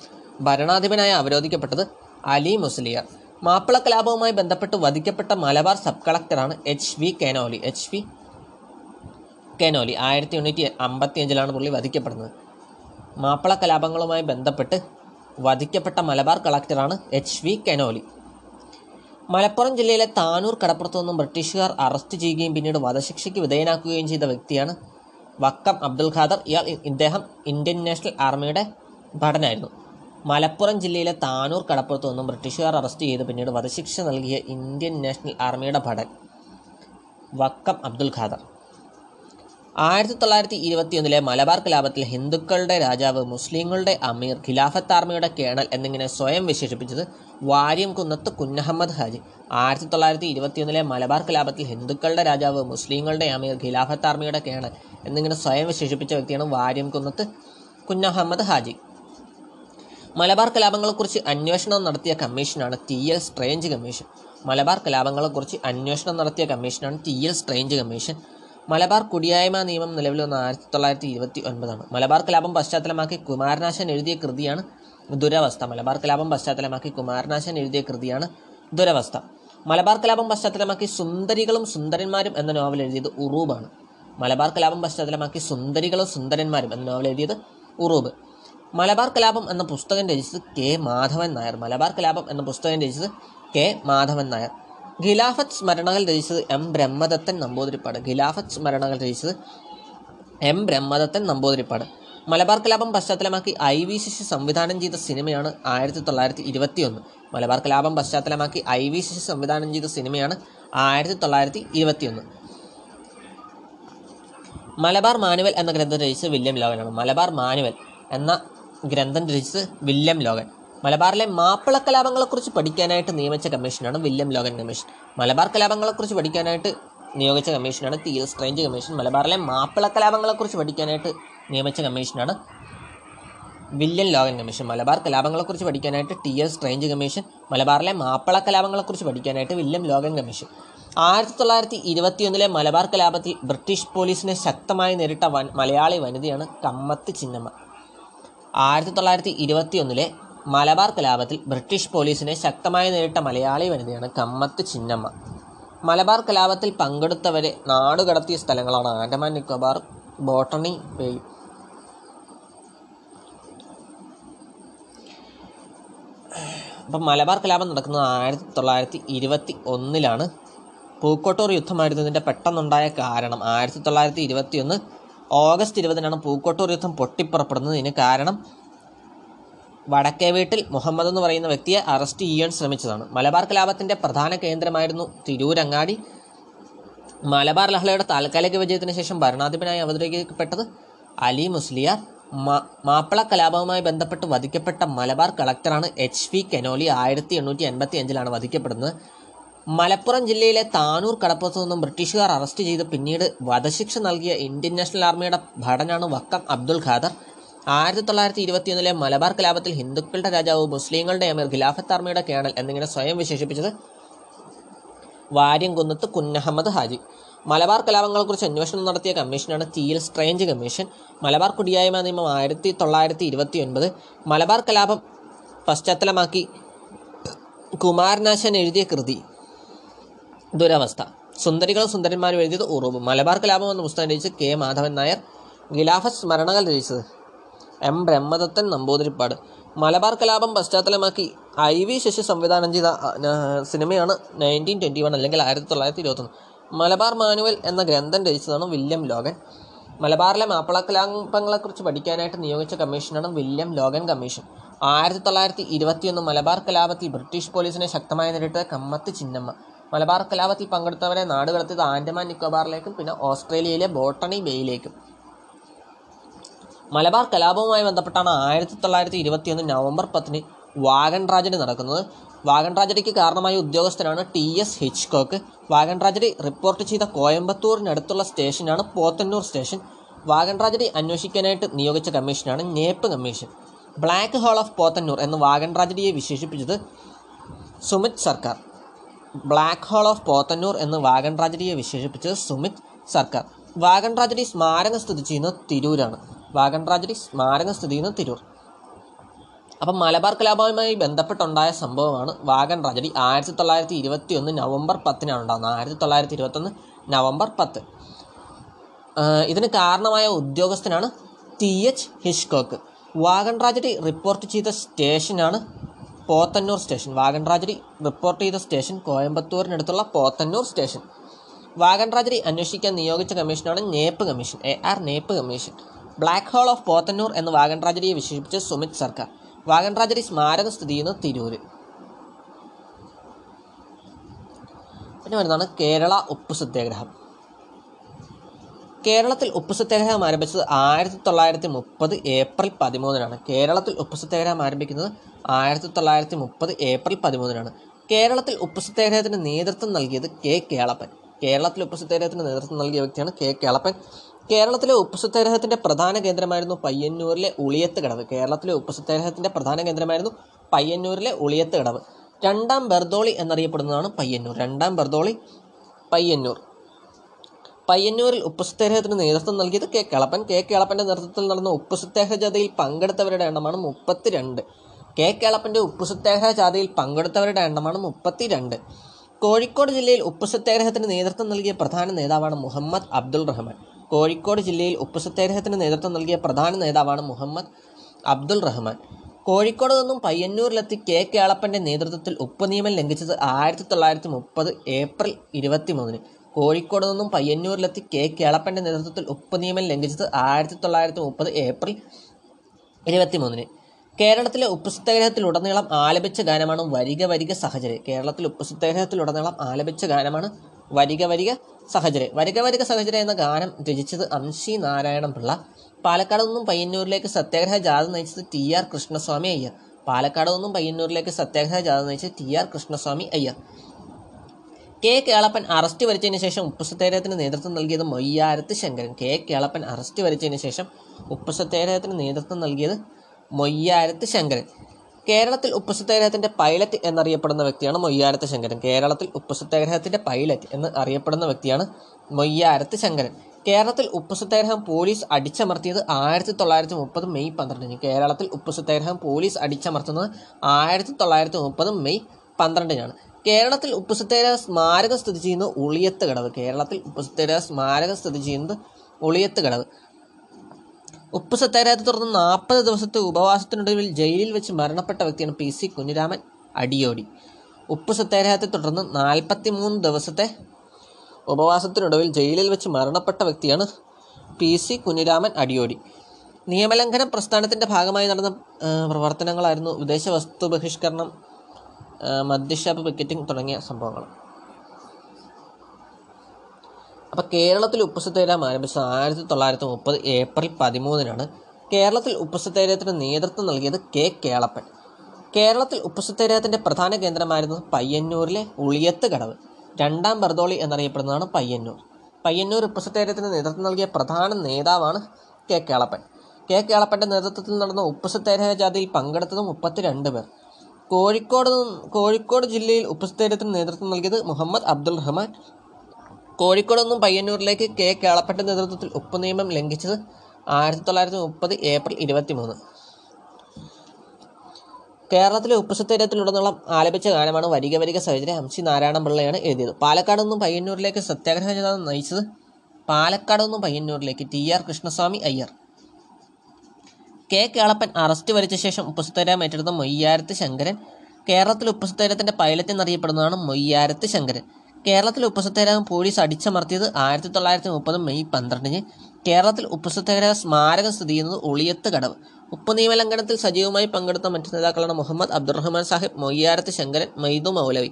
ഭരണാധിപനായി അവരോധിക്കപ്പെട്ടത് അലി മുസ്ലിയാർ. മാപ്പിള കലാപവുമായി ബന്ധപ്പെട്ട് വധിക്കപ്പെട്ട Malabar sub കളക്ടറാണ് H V Conolly. H V Conolly ആയിരത്തി എണ്ണൂറ്റി അമ്പത്തി അഞ്ചിലാണ് പുള്ളി വധിക്കപ്പെടുന്നത്. മാപ്പിള കലാപങ്ങളുമായി ബന്ധപ്പെട്ട് വധിക്കപ്പെട്ട മലബാർ കളക്ടറാണ് എച്ച് വി കെനോലി. മലപ്പുറം ജില്ലയിലെ താനൂർ കടപ്പുറത്തു നിന്നും ബ്രിട്ടീഷുകാർ അറസ്റ്റ് ചെയ്യുകയും പിന്നീട് വധശിക്ഷയ്ക്ക് വിധേയനാക്കുകയും ചെയ്ത വ്യക്തിയാണ് വക്കം അബ്ദുൽ ഖാദർ. ഇയാൾ ഇദ്ദേഹം ഇന്ത്യൻ നാഷണൽ ആർമിയുടെ ഭടനായിരുന്നു. മലപ്പുറം ജില്ലയിലെ താനൂർ കടപ്പുറത്തു നിന്നും ബ്രിട്ടീഷുകാർ അറസ്റ്റ് ചെയ്ത് പിന്നീട് വധശിക്ഷ നൽകിയ ഇന്ത്യൻ നാഷണൽ ആർമിയുടെ ഭടൻ വക്കം അബ്ദുൽ ഖാദർ. ആയിരത്തി തൊള്ളായിരത്തി ഇരുപത്തിയൊന്നിലെ മലബാർ കലാപത്തിൽ ഹിന്ദുക്കളുടെ രാജാവ് മുസ്ലിങ്ങളുടെ അമീർ ഖിലാഫത്ത് ആർമിയുടെ കേണൽ എന്നിങ്ങനെ സ്വയം വിശേഷിപ്പിച്ചത് വാര്യം കുന്നത്ത് കുഞ്ഞഹമ്മദ് ഹാജി. ആയിരത്തി തൊള്ളായിരത്തി ഇരുപത്തിയൊന്നിലെ മലബാർ കലാപത്തിൽ ഹിന്ദുക്കളുടെ രാജാവ് മുസ്ലിങ്ങളുടെ അമീർ ഖിലാഫത്ത് ആർമിയുടെ കേണൽ എന്നിങ്ങനെ സ്വയം വിശേഷിപ്പിച്ച വ്യക്തിയാണ് വാര്യം കുന്നത്ത് കുഞ്ഞഹമ്മദ് ഹാജി. മലബാർ കലാപങ്ങളെക്കുറിച്ച് അന്വേഷണം നടത്തിയ കമ്മീഷനാണ് T. L. Strange commission. Malabar കലാപങ്ങളെക്കുറിച്ച് അന്വേഷണം നടത്തിയ കമ്മീഷനാണ് T. L. Strange commission. Malabar കുടിയായ്മ നിയമം നിലവിൽ വന്ന ആയിരത്തി തൊള്ളായിരത്തി ഇരുപത്തി ഒൻപതാണ് മലബാർ കലാപം പശ്ചാത്തലമാക്കി കുമാരനാശൻ എഴുതിയ കൃതിയാണ് ദുരവസ്ഥ. മലബാർ കലാപം പശ്ചാത്തലമാക്കി കുമാരനാശൻ എഴുതിയ കൃതിയാണ് ദുരവസ്ഥ. മലബാർ കലാപം പശ്ചാത്തലമാക്കി സുന്ദരികളും സുന്ദരന്മാരും എന്ന നോവൽ എഴുതിയത് ഉറൂബാണ്. മലബാർ കലാപം പശ്ചാത്തലമാക്കി സുന്ദരികളും സുന്ദരന്മാരും എന്ന നോവൽ എഴുതിയത് ഉറൂബ്. മലബാർ കലാപം എന്ന പുസ്തകം രചിച്ചത് കെ. മാധവൻ നായർ. മലബാർ കലാപം എന്ന പുസ്തകം രചിച്ചത് കെ. മാധവൻ നായർ. ഖിലാഫത്ത് സ്മരണകൾ രചിച്ചത് എം ബ്രഹ്മദത്തൻ നമ്പൂതിരിപ്പാട്. ഖിലാഫത്ത് സ്മരണകൾ രചിച്ചത് എം ബ്രഹ്മദത്തൻ നമ്പൂതിരിപ്പാട്. മലബാർ കലാപം പശ്ചാത്തലമാക്കി ഐ വി ശശി സംവിധാനം ചെയ്ത സിനിമയാണ് ആയിരത്തി തൊള്ളായിരത്തി ഇരുപത്തി ഒന്ന് മലബാർ കലാപം പശ്ചാത്തലമാക്കി ഐ വി ശശി സംവിധാനം ചെയ്ത സിനിമയാണ് ആയിരത്തി തൊള്ളായിരത്തി ഇരുപത്തി ഒന്ന് മലബാർ മാനുവൽ എന്ന ഗ്രന്ഥം രചിച്ചത് വില്യം ലോകനാണ് മലബാർ മാനുവൽ എന്ന ഗ്രന്ഥം രചിച്ചത് വില്യം ലോഗൻ. മലബാറിലെ മാപ്പിള കലാപങ്ങളെക്കുറിച്ച് പഠിക്കാനായിട്ട് നിയമിച്ച കമ്മീഷനാണ് വില്യം ലോഗൻ കമ്മീഷൻ. മലബാർ കലാപങ്ങളെക്കുറിച്ച് പഠിക്കാനായിട്ട് നിയോഗിച്ച കമ്മീഷനാണ് ടി എസ് സ്ട്രേഞ്ച് കമ്മീഷൻ. മലബാറിലെ മാപ്പിള കലാപങ്ങളെക്കുറിച്ച് പഠിക്കാനായിട്ട് നിയമിച്ച കമ്മീഷനാണ് വില്യം ലോഗൻ കമ്മീഷൻ. മലബാർ കലാപങ്ങളെക്കുറിച്ച് പഠിക്കാനായിട്ട് ടി എസ് സ്ട്രേഞ്ച് കമ്മീഷൻ. മലബാറിലെ മാപ്പിള കലാപങ്ങളെക്കുറിച്ച് പഠിക്കാനായിട്ട് വില്യം ലോഗൻ കമ്മീഷൻ. ആയിരത്തി തൊള്ളായിരത്തി ഇരുപത്തിയൊന്നിലെ മലബാർ കലാപത്തിൽ ബ്രിട്ടീഷ് പോലീസിനെ ശക്തമായി നേരിട്ട വൻ മലയാളി വനിതയാണ് കമ്മത്ത് ചിന്നമ്മ. ആയിരത്തി തൊള്ളായിരത്തി ഇരുപത്തിയൊന്നിലെ മലബാർ കലാപത്തിൽ ബ്രിട്ടീഷ് പോലീസിനെ ശക്തമായി നേരിട്ട മലയാളി വനിതയാണ് കമ്മത്ത് ചിന്നമ്മ. മലബാർ കലാപത്തിൽ പങ്കെടുത്തവരെ നാടുകടത്തിയ സ്ഥലങ്ങളാണ് ആൻഡമാൻ നിക്കോബാർ ബോട്ടണി ബേയും അപ്പം മലബാർ കലാപം നടക്കുന്നത് ആയിരത്തി തൊള്ളായിരത്തി ഇരുപത്തി ഒന്നിലാണ്. പൂക്കോട്ടൂർ യുദ്ധമായിരുന്നതിന്റെ പെട്ടെന്നുണ്ടായ കാരണം ആയിരത്തി തൊള്ളായിരത്തി ഇരുപത്തി ഒന്ന് ഓഗസ്റ്റ് ഇരുപതിനാണ് പൂക്കോട്ടൂർ യുദ്ധം പൊട്ടിപ്പുറപ്പെടുന്നത് ഇതിന് കാരണം വടക്കേ വീട്ടിൽ മുഹമ്മദ് എന്ന് പറയുന്ന വ്യക്തിയെ അറസ്റ്റ് ചെയ്യാൻ ശ്രമിച്ചതാണ്. മലബാർ കലാപത്തിന്റെ പ്രധാന കേന്ദ്രമായിരുന്നു തിരൂരങ്ങാടി മലബാർ ലഹളയുടെ താൽക്കാലിക വിജയത്തിന് ശേഷം ഭരണാധിപനായി അവതരിക്കപ്പെട്ടത് അലി മുസ്ലിയാർ. മാപ്പിള കലാപവുമായി ബന്ധപ്പെട്ട് വധിക്കപ്പെട്ട മലബാർ കളക്ടറാണ് എച്ച് വി കെനോലി ആയിരത്തി എണ്ണൂറ്റി എൺപത്തി അഞ്ചിലാണ് വധിക്കപ്പെടുന്നത്. മലപ്പുറം ജില്ലയിലെ താനൂർ കടപ്പുറത്ത് നിന്നും ബ്രിട്ടീഷുകാർ അറസ്റ്റ് ചെയ്ത് പിന്നീട് വധശിക്ഷ നൽകിയ ഇന്ത്യൻ നാഷണൽ ആർമിയുടെ ഭടനാണ് വക്കം അബ്ദുൽ ഖാദർ. ആയിരത്തി തൊള്ളായിരത്തി ഇരുപത്തിയൊന്നിലെ മലബാർ കലാപത്തിൽ ഹിന്ദുക്കളുടെ രാജാവ് മുസ്ലിങ്ങളുടെ അമീർ ഖിലാഫത്ത് ആർമിയുടെ കേണൽ എന്നിങ്ങനെ സ്വയം വിശേഷിപ്പിച്ചത് വാര്യംകുന്നത്ത് കുന്നഹമ്മദ് ഹാജി. മലബാർ കലാപങ്ങളെക്കുറിച്ച് അന്വേഷണം നടത്തിയ കമ്മീഷനാണ് എൽ സ്ട്രേഞ്ച് കമ്മീഷൻ. മലബാർ കുടിയായ്മ നിയമം ആയിരത്തി തൊള്ളായിരത്തി ഇരുപത്തി ഒൻപത് മലബാർ കലാപം പശ്ചാത്തലമാക്കി കുമാരനാശൻ എഴുതിയ കൃതി. ദുരവസ്ഥ. സുന്ദരികളും സുന്ദരന്മാരും എഴുതിയത് ഉറവ് മലബാർ കലാപം എന്ന പുസ്തകം രചിച്ച് കെ. മാധവൻ നായർ ഖിലാഫത്ത് സ്മരണകൾ രചിച്ചത് എം ബ്രഹ്മദത്തൻ നമ്പൂതിരിപ്പാട്. മലബാർ കലാപം പശ്ചാത്തലമാക്കി ഐ വി ശശി സംവിധാനം ചെയ്ത സിനിമയാണ് നയന്റീൻ ട്വന്റി വൺ അല്ലെങ്കിൽ ആയിരത്തി തൊള്ളായിരത്തി ഇരുപത്തൊന്ന് മലബാർ മാനുവൽ എന്ന ഗ്രന്ഥം രചിച്ചതാണ് വില്യം ലോഗൻ. മലബാറിലെ മാപ്പിള കലാപങ്ങളെക്കുറിച്ച് പഠിക്കാനായിട്ട് നിയോഗിച്ച കമ്മീഷനാണ് വില്യം ലോഗൻ കമ്മീഷൻ. ആയിരത്തി തൊള്ളായിരത്തി ഇരുപത്തിയൊന്ന് മലബാർ കലാപത്തിൽ ബ്രിട്ടീഷ് പോലീസിനെ ശക്തമായി നേരിട്ട കമ്മത്ത് ചിന്നമ്മ. മലബാർ കലാപത്തിൽ പങ്കെടുത്തവരെ നാടുകടത്തിയത് ആൻഡമാൻ നിക്കോബാറിലേക്കും പിന്നെ ഓസ്ട്രേലിയയിലെ ബോട്ടണി ബേയിലേക്കും. മലബാർ കലാപവുമായി ബന്ധപ്പെട്ടാണ് ആയിരത്തി തൊള്ളായിരത്തി ഇരുപത്തിയൊന്ന് നവംബർ പത്തിന് വാഗൺ ട്രാജഡി നടക്കുന്നത്. വാഗൺ ട്രാജഡിക്ക് കാരണമായ ഉദ്യോഗസ്ഥനാണ് T S Hitchcock. Wagon tragedy report ചെയ്ത കോയമ്പത്തൂരിനടുത്തുള്ള സ്റ്റേഷനാണ് പോത്തന്നൂർ സ്റ്റേഷൻ. വാഗൺ ട്രാജഡി അന്വേഷിക്കാനായിട്ട് നിയോഗിച്ച കമ്മീഷനാണ് Knapp commission. Black hole of Podanur എന്ന് വാഗൺ ട്രാജഡിയെ വിശേഷിപ്പിച്ചത് സുമിത് സർക്കാർ. ബ്ലാക്ക് ഹോൾ ഓഫ് പോത്തന്നൂർ എന്ന് വാഗൺ ട്രാജഡിയെ വിശേഷിപ്പിച്ചത് സുമിത് സർക്കാർ. വാഗൺ ട്രാജഡി സ്മാരകം സ്ഥിതി ചെയ്യുന്നത് തിരൂരാണ്. വാഗൺ ട്രാജഡി സ്മാരകം സ്ഥിതി ചെയ്യുന്നത് തിരൂർ. അപ്പം മലബാർ കലാപവുമായി ബന്ധപ്പെട്ടുണ്ടായ സംഭവമാണ് വാഗൺ ട്രാജഡി ആയിരത്തി തൊള്ളായിരത്തി ഇരുപത്തി ഒന്ന് നവംബർ പത്തിനാണ് ഉണ്ടാകുന്നത്. ആയിരത്തി തൊള്ളായിരത്തി ഇരുപത്തൊന്ന് നവംബർ പത്ത്. ഇതിന് കാരണമായ ഉദ്യോഗസ്ഥനാണ് T H Hitchcock. Wagon tragedy report ചെയ്ത സ്റ്റേഷനാണ് Podanur station. Wagon tragedy report ചെയ്ത സ്റ്റേഷൻ കോയമ്പത്തൂരിനടുത്തുള്ള പോത്തന്നൂർ സ്റ്റേഷൻ. വാഗൺ ട്രാജഡി അന്വേഷിക്കാൻ നിയോഗിച്ച കമ്മീഷനാണ് Knapp commission. A R Knapp commission. Black hole of Podanur എന്ന വാഗൺ ട്രാജഡിയെ വിശേഷിപ്പിച്ച് സുമിത് സർക്കാർ. വാഗൺ ട്രാജഡി സ്മാരകം സ്ഥിതി ചെയ്യുന്നത് തിരൂർ പിന്നെ വരുന്നതാണ് കേരള ഉപ്പ് സത്യാഗ്രഹം. കേരളത്തിൽ ഉപ്പ് സത്യാഗ്രഹം ആരംഭിച്ചത് ആയിരത്തി തൊള്ളായിരത്തി മുപ്പത് ഏപ്രിൽ പതിമൂന്നിനാണ്. കേരളത്തിൽ ഉപ്പ് സത്യാഗ്രഹം ആരംഭിക്കുന്നത് ആയിരത്തി തൊള്ളായിരത്തി മുപ്പത് ഏപ്രിൽ പതിമൂന്നിനാണ്. കേരളത്തിൽ ഉപ്പ് സത്യാഗ്രഹത്തിന് നേതൃത്വം നൽകിയത് കെ. കേളപ്പൻ. കേരളത്തിൽ ഉപ്പ് സത്യാഗ്രഹത്തിന് നേതൃത്വം നൽകിയ വ്യക്തിയാണ് കെ. കേളപ്പൻ. കേരളത്തിലെ ഉപ്പ് സത്യാഗ്രഹത്തിന്റെ പ്രധാന കേന്ദ്രമായിരുന്നു പയ്യന്നൂരിലെ ഉളിയത്ത് കടവ്. കേരളത്തിലെ ഉപ്പ് സത്യാഗ്രഹത്തിന്റെ പ്രധാന കേന്ദ്രമായിരുന്നു പയ്യന്നൂരിലെ ഉളിയത്ത് കടവ്. രണ്ടാം ബർദോളി എന്നറിയപ്പെടുന്നതാണ് പയ്യന്നൂർ. രണ്ടാം ബർദോളി പയ്യന്നൂർ. പയ്യന്നൂരിൽ ഉപ്പ് സത്യാഗ്രഹത്തിന് നേതൃത്വം നൽകിയത് കെ. കേളപ്പൻ. കെ. കേളപ്പന്റെ നേതൃത്വത്തിൽ നടന്ന ഉപ്പ് സത്യാഗ്രഹ ജാഥയിൽ പങ്കെടുത്തവരുടെ എണ്ണമാണ് മുപ്പത്തിരണ്ട്. കെ. കേളപ്പന്റെ ഉപ്പ് സത്യാഗ്രഹ ജാഥയിൽ പങ്കെടുത്തവരുടെ എണ്ണമാണ് മുപ്പത്തിരണ്ട്. കോഴിക്കോട് ജില്ലയിൽ ഉപ്പ് സത്യാഗ്രഹത്തിന് നേതൃത്വം നൽകിയ പ്രധാന നേതാവാണ് മുഹമ്മദ് അബ്ദുൾ റഹ്മാൻ. കോഴിക്കോട് ജില്ലയിൽ ഉപ്പ് സത്യാഗ്രഹത്തിന് നേതൃത്വം നൽകിയ പ്രധാന നേതാവാണ് മുഹമ്മദ് അബ്ദുൾ റഹ്മാൻ. കോഴിക്കോട് നിന്നും പയ്യന്നൂരിലെത്തി കെ കേളപ്പന്റെ നേതൃത്വത്തിൽ ഉപ്പ് നിയമം ലംഘിച്ചത് ആയിരത്തി തൊള്ളായിരത്തി മുപ്പത് ഏപ്രിൽ ഇരുപത്തി മൂന്നിന് കോഴിക്കോട് നിന്നും പയ്യന്നൂരിലെത്തി കെ കേളപ്പന്റെ നേതൃത്വത്തിൽ ഉപ്പ് നിയമം ലംഘിച്ചത് ആയിരത്തി തൊള്ളായിരത്തി മുപ്പത് ഏപ്രിൽ ഇരുപത്തി മൂന്നിന് കേരളത്തിലെ ഉപ്പ് സത്യാഗ്രഹത്തിലുടനീളം ആലപിച്ച ഗാനമാണ് വരിക വരിക സഹചര്യം കേരളത്തിലെ ഉപ്പ് സത്യാഗ്രഹത്തിലുടനീളം ആലപിച്ച ഗാനമാണ് വരിക വരിക സഹചര്യ. വരിക വരിക സഹചര്യം എന്ന ഗാനം രചിച്ചത് അംശി നാരായണൻ പിള്ള. പാലക്കാട് നിന്നും പയ്യന്നൂരിലേക്ക് സത്യാഗ്രഹ ജാഥ നയിച്ചത് ടി ആർ കൃഷ്ണസ്വാമി അയ്യർ. പാലക്കാട് നിന്നും പയ്യന്നൂരിലേക്ക് സത്യാഗ്രഹ ജാഥ നയിച്ചത് T R Krishnaswamy Iyer. K Kelappan arrest വരിച്ചതിന് ശേഷം ഉപ്പ് സത്യാഗ്രഹത്തിന് നേതൃത്വം നൽകിയത് മൊയ്യാരത്ത് ശങ്കരൻ. കെ കേളപ്പൻ അറസ്റ്റ് വരിച്ചതിന് ശേഷം ഉപ്പ് സത്യാഗ്രഹത്തിന് നേതൃത്വം നൽകിയത് മൊയ്യാരത്ത് ശങ്കരൻ. കേരളത്തിൽ ഉപ്പ് സത്യാഗ്രഹത്തിന്റെ പൈലറ്റ് എന്നറിയപ്പെടുന്ന വ്യക്തിയാണ് മൊയ്യാരത്ത് ശങ്കരൻ. കേരളത്തിൽ ഉപ്പ് സത്യാഗ്രഹത്തിന്റെ പൈലറ്റ് എന്ന് അറിയപ്പെടുന്ന വ്യക്തിയാണ് മൊയ്യാരത്ത് ശങ്കരൻ. കേരളത്തിൽ ഉപ്പ് സത്യാഗ്രഹം പോലീസ് അടിച്ചമർത്തിയത് ആയിരത്തി തൊള്ളായിരത്തി മുപ്പത് മെയ് പന്ത്രണ്ടിന്. കേരളത്തിൽ ഉപ്പ് സത്യാഗ്രഹം പോലീസ് അടിച്ചമർത്തുന്നത് ആയിരത്തി തൊള്ളായിരത്തി മുപ്പത് മെയ് പന്ത്രണ്ടിനാണ്. കേരളത്തിൽ ഉപ്പ് സത്യാഗ്രഹ സ്മാരകം സ്ഥിതി ചെയ്യുന്നത് ഉളിയത്ത് കടവ്. കേരളത്തിൽ ഉപ്പ് സത്യാഗ്രഹ സ്മാരകം സ്ഥിതി ചെയ്യുന്നത് ഉളിയത്ത് കടവ്. ഉപ്പ് സത്യാഗ്രഹത്തെ തുടർന്ന് നാൽപ്പത് ദിവസത്തെ ഉപവാസത്തിനൊടുവിൽ ജയിലിൽ വെച്ച് മരണപ്പെട്ട വ്യക്തിയാണ് പി സി കുഞ്ഞിരാമൻ അടിയോടി. ഉപ്പ് സത്യാഗ്രഹത്തെ തുടർന്ന് നാൽപ്പത്തി മൂന്ന് ദിവസത്തെ ഉപവാസത്തിനൊടുവിൽ ജയിലിൽ വെച്ച് മരണപ്പെട്ട വ്യക്തിയാണ് പി സി കുഞ്ഞിരാമൻ അടിയോടി. നിയമലംഘനം പ്രസ്ഥാനത്തിന്റെ ഭാഗമായി നടന്ന പ്രവർത്തനങ്ങളായിരുന്നു വിദേശ വസ്തു ബഹിഷ്കരണം മദ്യഷാപ്പ് പിക്കറ്റിംഗ് തുടങ്ങിയ സംഭവങ്ങൾ. അപ്പോൾ കേരളത്തിൽ ഉപ്പ് സത്യാഗ്രഹം ആരംഭിച്ചത് ആയിരത്തി തൊള്ളായിരത്തി മുപ്പത് ഏപ്രിൽ പതിമൂന്നിനാണ്. കേരളത്തിൽ ഉപ്പ് സത്യാഗ്രഹത്തിന് നേതൃത്വം നൽകിയത് കെ കേളപ്പൻ. കേരളത്തിൽ ഉപ്പുസത്തേരത്തിന്റെ പ്രധാന കേന്ദ്രമായിരുന്നത് പയ്യന്നൂരിലെ ഉളിയത്ത് കടവ്. രണ്ടാം ബർദോളി എന്നറിയപ്പെടുന്നതാണ് പയ്യന്നൂർ. പയ്യന്നൂർ ഉപ്പുസത്തേരത്തിന് നേതൃത്വം നൽകിയ പ്രധാന നേതാവാണ് കെ കേളപ്പൻ. കെ കേളപ്പന്റെ നേതൃത്വത്തിൽ നടന്ന ഉപ്പുസത്തേര ജാഥയിൽ പങ്കെടുത്തത് മുപ്പത്തിരണ്ട് പേർ. കോഴിക്കോട് കോഴിക്കോട് ജില്ലയിൽ ഉപ്പുസത്തേരത്തിന് നേതൃത്വം നൽകിയത് മുഹമ്മദ് അബ്ദുൾ റഹ്മാൻ കോഴിക്കോട് നിന്നും പയ്യന്നൂരിലേക്ക് കെ. കേളപ്പന്റെ നേതൃത്വത്തിൽ ഉപ്പു നിയമം ലംഘിച്ചത് ആയിരത്തി തൊള്ളായിരത്തി മുപ്പത് ഏപ്രിൽ ഇരുപത്തി മൂന്ന് കേരളത്തിലെ ഉപ്പു സത്യാഗ്രഹത്തിലുടനീളം ആലപിച്ച ഗാനമാണ് വരിക വരിക സഹചര്യം ഹംസി നാരായണ പിള്ളയാണ് എഴുതിയത്. പാലക്കാട് നിന്നും പയ്യന്നൂരിലേക്ക് സത്യാഗ്രഹ ജനത നയിച്ചത് പാലക്കാട് നിന്നും പയ്യന്നൂരിലേക്ക് T R Krishnaswamy Iyer. K. Kelappan arrest വരിച്ച ശേഷം ഉപ്പുസത്തേരം ഏറ്റെടുത്ത മൊയ്യാരത്ത് ശങ്കരൻ. കേരളത്തിൽ ഉപ്പുസത്തേരത്തിന്റെ പൈലറ്റ് എന്നറിയപ്പെടുന്നതാണ് മൊയ്യാരത്ത് ശങ്കരൻ. കേരളത്തിൽ ഉപ്പുസത്തേരം പോലീസ് അടിച്ചമർത്തിയത് ആയിരത്തി തൊള്ളായിരത്തി മുപ്പത് മെയ് പന്ത്രണ്ടിന്. കേരളത്തിൽ ഉപ്പുസത്തേര സ്മാരകം സ്ഥിതി ചെയ്യുന്നത് ഒളിയത്ത് കടവ്. ഉപ്പ് നിയമലംഘനത്തിൽ സജീവമായി പങ്കെടുത്ത മറ്റു നേതാക്കളാണ് മുഹമ്മദ് അബ്ദുറഹ്മാൻ സാഹിബ് മൊയ്യാരത്ത് ശങ്കരൻ മൈദു മൗലവി.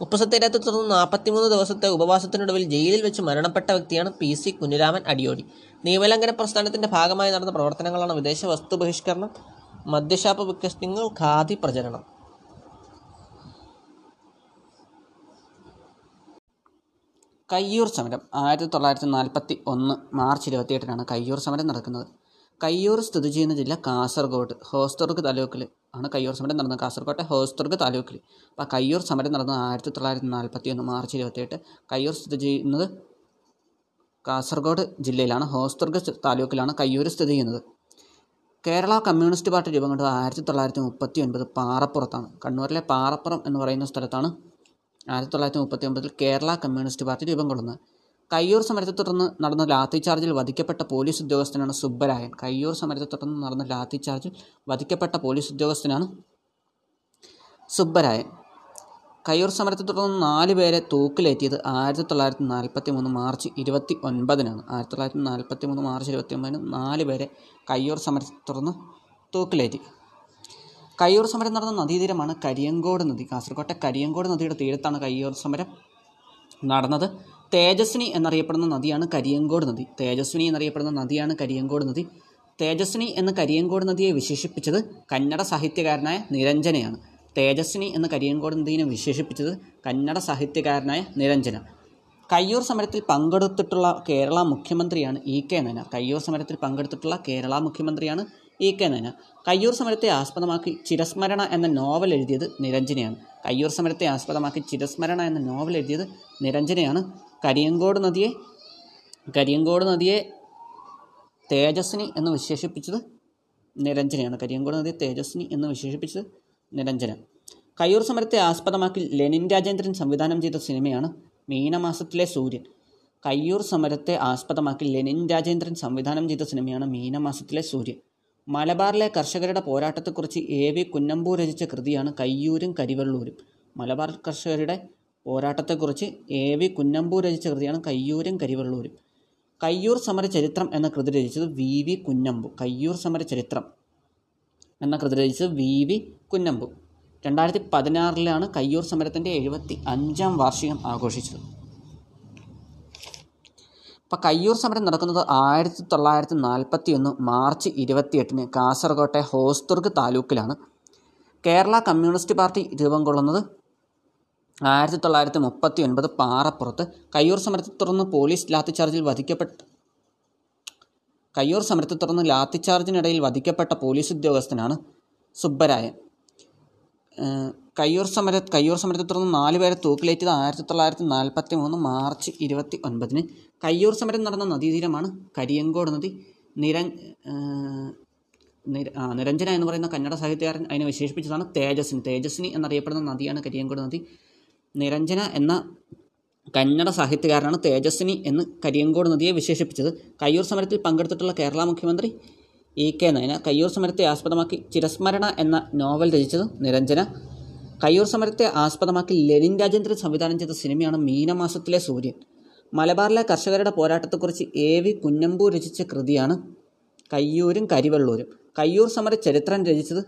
ഉപ്പുസത്തേരത്തെ തുടർന്ന് നാൽപ്പത്തിമൂന്ന് ദിവസത്തെ ഉപവാസത്തിനൊടുവിൽ ജയിലിൽ വെച്ച് മരണപ്പെട്ട വ്യക്തിയാണ് പി സി കുഞ്ഞിരാമൻ അടിയോടി. നിയമലംഘന പ്രസ്ഥാനത്തിന്റെ ഭാഗമായി നടന്ന പ്രവർത്തനങ്ങളാണ് വിദേശ വസ്തു ബഹിഷ്കരണം മദ്യഷാപ്പ് വിക്കസ്റ്റിങ്ങൾ ഖാദി പ്രചരണം. കയ്യൂർ സമരം ആയിരത്തി തൊള്ളായിരത്തി നാൽപ്പത്തി ഒന്ന് മാർച്ച് ഇരുപത്തിയെട്ടിനാണ് കയ്യൂർ സമരം നടക്കുന്നത്. കയ്യൂർ സ്ഥിതി ചെയ്യുന്ന ജില്ല കാസർഗോഡ് ഹോസ്ദുർഗ് താലൂക്കിൽ ആണ് കയ്യൂർ സമരം നടന്നത്. കാസർഗോട്ടെ ഹോസ്ദുർഗ് താലൂക്കിൽ അപ്പോൾ കയ്യൂർ സമരം നടന്നത് ആയിരത്തി തൊള്ളായിരത്തി നാൽപ്പത്തി ഒന്ന് മാർച്ച് ഇരുപത്തിയെട്ട്. കയ്യൂർ സ്ഥിതി ചെയ്യുന്നത് കാസർഗോഡ് ജില്ലയിലാണ്. ഹോസ്ദുർഗ് താലൂക്കിലാണ് കയ്യൂർ സ്ഥിതി ചെയ്യുന്നത്. കേരള കമ്മ്യൂണിസ്റ്റ് പാർട്ടി രൂപം കൊണ്ടത് ആയിരത്തി തൊള്ളായിരത്തി മുപ്പത്തി ഒൻപത് പാറപ്പുറത്താണ്. കണ്ണൂരിലെ പാറപ്പുറം എന്ന് പറയുന്ന സ്ഥലത്താണ് ആയിരത്തി തൊള്ളായിരത്തി മുപ്പത്തി ഒമ്പതിൽ കേരള കമ്മ്യൂണിസ്റ്റ് പാർട്ടി രൂപം കൊള്ളുന്നത് കയ്യൂർ സമരത്തെ തുടർന്ന് നടന്ന ലാത്തി ചാർജിൽ വധിക്കപ്പെട്ട പോലീസ് ഉദ്യോഗസ്ഥനാണ് സുബ്ബരായൻ. കയ്യൂർ സമരത്തെ തുടർന്ന് നടന്ന ലാത്തി ചാർജിൽ വധിക്കപ്പെട്ട പോലീസ് ഉദ്യോഗസ്ഥനാണ് സുബ്ബരായൻ. കയ്യൂർ സമരത്തെ തുടർന്ന് നാല് പേരെ തൂക്കിലേറ്റിയത് ആയിരത്തി തൊള്ളായിരത്തി നാൽപ്പത്തി മൂന്ന് മാർച്ച് ഇരുപത്തി ഒൻപതിനാണ് ആയിരത്തി തൊള്ളായിരത്തി നാൽപ്പത്തി മൂന്ന് മാർച്ച് ഇരുപത്തി ഒമ്പതിന് നാല് പേരെ കയ്യൂർ സമരത്തെ തുടർന്ന് തൂക്കിലേറ്റി. കയ്യൂർ സമരം നടന്ന നദീതീരമാണ് കരിയങ്കോട് നദി. കാസർകോട്ടെ കരിയങ്കോട് നദിയുടെ തീരത്താണ് കയ്യൂർ സമരം നടന്നത്. തേജസ്വിനി എന്നറിയപ്പെടുന്ന നദിയാണ് കരിയങ്കോട് നദി. തേജസ്വിനി എന്നറിയപ്പെടുന്ന നദിയാണ് കരിയങ്കോട് നദി. തേജസ്വിനി എന്ന കരിയങ്കോട് നദിയെ വിശേഷിപ്പിച്ചത് കന്നഡ സാഹിത്യകാരനായ നിരഞ്ജനയാണ്. തേജസ്വിനി എന്ന കരിയങ്കോട് നദിയെ വിശേഷിപ്പിച്ചത് കന്നഡ സാഹിത്യകാരനായ നിരഞ്ജന. കയ്യൂർ സമരത്തിൽ പങ്കെടുത്തിട്ടുള്ള കേരള മുഖ്യമന്ത്രിയാണ് ഇ കെ നയനാർ. കയ്യൂർ സമരത്തിൽ പങ്കെടുത്തിട്ടുള്ള കേരള മുഖ്യമന്ത്രിയാണ് ഇ കെ നന കയ്യൂർ സമരത്തെ ആസ്പദമാക്കി ചിരസ്മരണ എന്ന നോവൽ എഴുതിയത് നിരഞ്ജനയാണ്. കയ്യൂർ സമരത്തെ ആസ്പദമാക്കി ചിരസ്മരണ എന്ന നോവൽ എഴുതിയത് നിരഞ്ജനയാണ്. കരിയങ്കോട് നദിയെ കരിയങ്കോട് നദിയെ തേജസ്വിനി എന്ന് വിശേഷിപ്പിച്ചത് നിരഞ്ജനയാണ്. കരിയങ്കോട് നദിയെ തേജസ്വിനി എന്ന് വിശേഷിപ്പിച്ചത് നിരഞ്ജന. കയ്യൂർ സമരത്തെ ആസ്പദമാക്കി ലെനിൻ രാജേന്ദ്രൻ സംവിധാനം ചെയ്ത സിനിമയാണ് മീനമാസത്തിലെ സൂര്യൻ. കയ്യൂർ സമരത്തെ ആസ്പദമാക്കി ലെനിൻ രാജേന്ദ്രൻ സംവിധാനം ചെയ്ത സിനിമയാണ് മീനമാസത്തിലെ സൂര്യൻ. മലബാറിലെ കർഷകരുടെ പോരാട്ടത്തെക്കുറിച്ച് എ വി കുന്നമ്പൂ രചിച്ച കൃതിയാണ് കയ്യൂരും കരിവള്ളൂരും. മലബാർ കർഷകരുടെ പോരാട്ടത്തെക്കുറിച്ച് എ വി കുന്നമ്പൂ രചിച്ച കൃതിയാണ് കയ്യൂരും കരിവള്ളൂരും. കയ്യൂർ സമര ചരിത്രം എന്ന കൃതി രചിച്ചത് വി വി കുന്നമ്പു. കയ്യൂർ സമര ചരിത്രം എന്ന കൃതി രചിച്ചത് വി വി കുന്നമ്പു. രണ്ടായിരത്തി പതിനാറിലാണ് കയ്യൂർ സമരത്തിന്റെ എഴുപത്തി അഞ്ചാം വാർഷികം ആഘോഷിച്ചത്. അപ്പോൾ കയ്യൂർ സമരം നടക്കുന്നത് ആയിരത്തി തൊള്ളായിരത്തി നാൽപ്പത്തി ഒന്ന് മാർച്ച് ഇരുപത്തിയെട്ടിന് കാസർകോട്ടെ ഹോസ്തുർഗ് താലൂക്കിലാണ്. കേരള കമ്മ്യൂണിസ്റ്റ് പാർട്ടി രൂപം കൊള്ളുന്നത് ആയിരത്തി തൊള്ളായിരത്തി മുപ്പത്തി ഒൻപത് പാറപ്പുറത്ത്. കയ്യൂർ സമരത്തെ തുടർന്ന് പോലീസ് ലാത്തിച്ചാർജിൽ വധിക്കപ്പെട്ട കയ്യൂർ സമരത്തെ തുടർന്ന് ലാത്തിച്ചാർജിനിടയിൽ വധിക്കപ്പെട്ട പോലീസ് ഉദ്യോഗസ്ഥനാണ് സുബ്ബരായൻ. കയ്യൂർ സമര കയ്യൂർ സമരത്തെ തുടർന്ന് നാല് പേരെ തൂക്കിലേറ്റത് ആയിരത്തി തൊള്ളായിരത്തി നാൽപ്പത്തി മൂന്ന് മാർച്ച് ഇരുപത്തി ഒൻപതിന്. കയ്യൂർ സമരം നടന്ന നദീതീരമാണ് കരിയങ്കോട് നദി. നിര നിരഞ്ജന എന്ന് പറയുന്ന കന്നഡ സാഹിത്യകാരൻ അതിനെ വിശേഷിപ്പിച്ചതാണ് തേജസ്വിനി തേജസ്വിനി എന്നറിയപ്പെടുന്ന നദിയാണ് കരിയങ്കോട് നദി. നിരഞ്ജന എന്ന കന്നഡ സാഹിത്യകാരനാണ് തേജസ്വിനി എന്ന് കരിയങ്കോട് നദിയെ വിശേഷിപ്പിച്ചത്. കയ്യൂർ സമരത്തിൽ പങ്കെടുത്തിട്ടുള്ള കേരള മുഖ്യമന്ത്രി ഇ കെ നയന കയ്യൂർ സമരത്തെ ആസ്പദമാക്കി ചിരസ്മരണ എന്ന നോവൽ രചിച്ചത് നിരഞ്ജന. കയ്യൂർ സമരത്തെ ആസ്പദമാക്കി ലെനിൻ രാജേന്ദ്രൻ സംവിധാനം ചെയ്ത സിനിമയാണ് മീനമാസത്തിലെ സൂര്യൻ. മലബാറിലെ കർഷകരുടെ പോരാട്ടത്തെക്കുറിച്ച് എ വി കുഞ്ഞമ്പൂർ രചിച്ച കൃതിയാണ് കയ്യൂരും കരിവെള്ളൂരും. കയ്യൂർ സമര ചരിത്രം രചിച്ചത്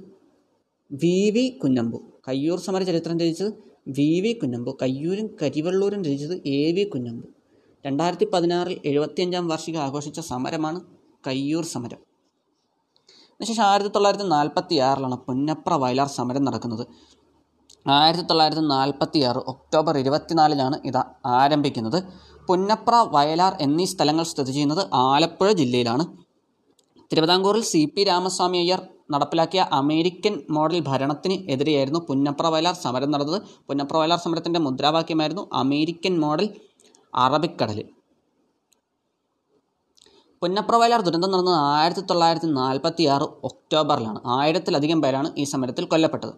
വി വി കുഞ്ഞമ്പു. കയ്യൂർ സമര ചരിത്രം രചിച്ചത് വി വി കുഞ്ഞമ്പു. കയ്യൂരും കരിവള്ളൂരും രചിച്ചത് എ വി കുഞ്ഞമ്പു. രണ്ടായിരത്തി പതിനാറിൽ എഴുപത്തിയഞ്ചാം വാർഷികം ആഘോഷിച്ച സമരമാണ് കയ്യൂർ സമരം. അതിനുശേഷം ആയിരത്തി തൊള്ളായിരത്തി നാൽപ്പത്തി ആറിലാണ് പുന്നപ്ര വയലാർ സമരം നടക്കുന്നത്. ആയിരത്തി തൊള്ളായിരത്തി നാൽപ്പത്തി ആറ് ഒക്ടോബർ ഇരുപത്തിനാലിനാണ് ഇത് ആരംഭിക്കുന്നത്. പുന്നപ്ര വയലാർ എന്നീ സ്ഥലങ്ങൾ സ്ഥിതി ചെയ്യുന്നത് ആലപ്പുഴ ജില്ലയിലാണ്. തിരുവിതാംകൂറിൽ സി പി രാമസ്വാമി അയ്യർ നടപ്പിലാക്കിയ അമേരിക്കൻ മോഡൽ ഭരണത്തിന് എതിരെയായിരുന്നു പുന്നപ്ര വയലാർ സമരം നടന്നത്. പുന്നപ്ര വയലാർ സമരത്തിന്റെ മുദ്രാവാക്യമായിരുന്നു അമേരിക്കൻ മോഡൽ അറബിക്കടൽ പുന്നപ്ര വയലാർ ദുരന്തം നടന്നത് ആയിരത്തി തൊള്ളായിരത്തി നാൽപ്പത്തി ആറ് ഒക്ടോബറിലാണ്. ആയിരത്തിലധികം പേരാണ് ഈ സമരത്തിൽ കൊല്ലപ്പെട്ടത്.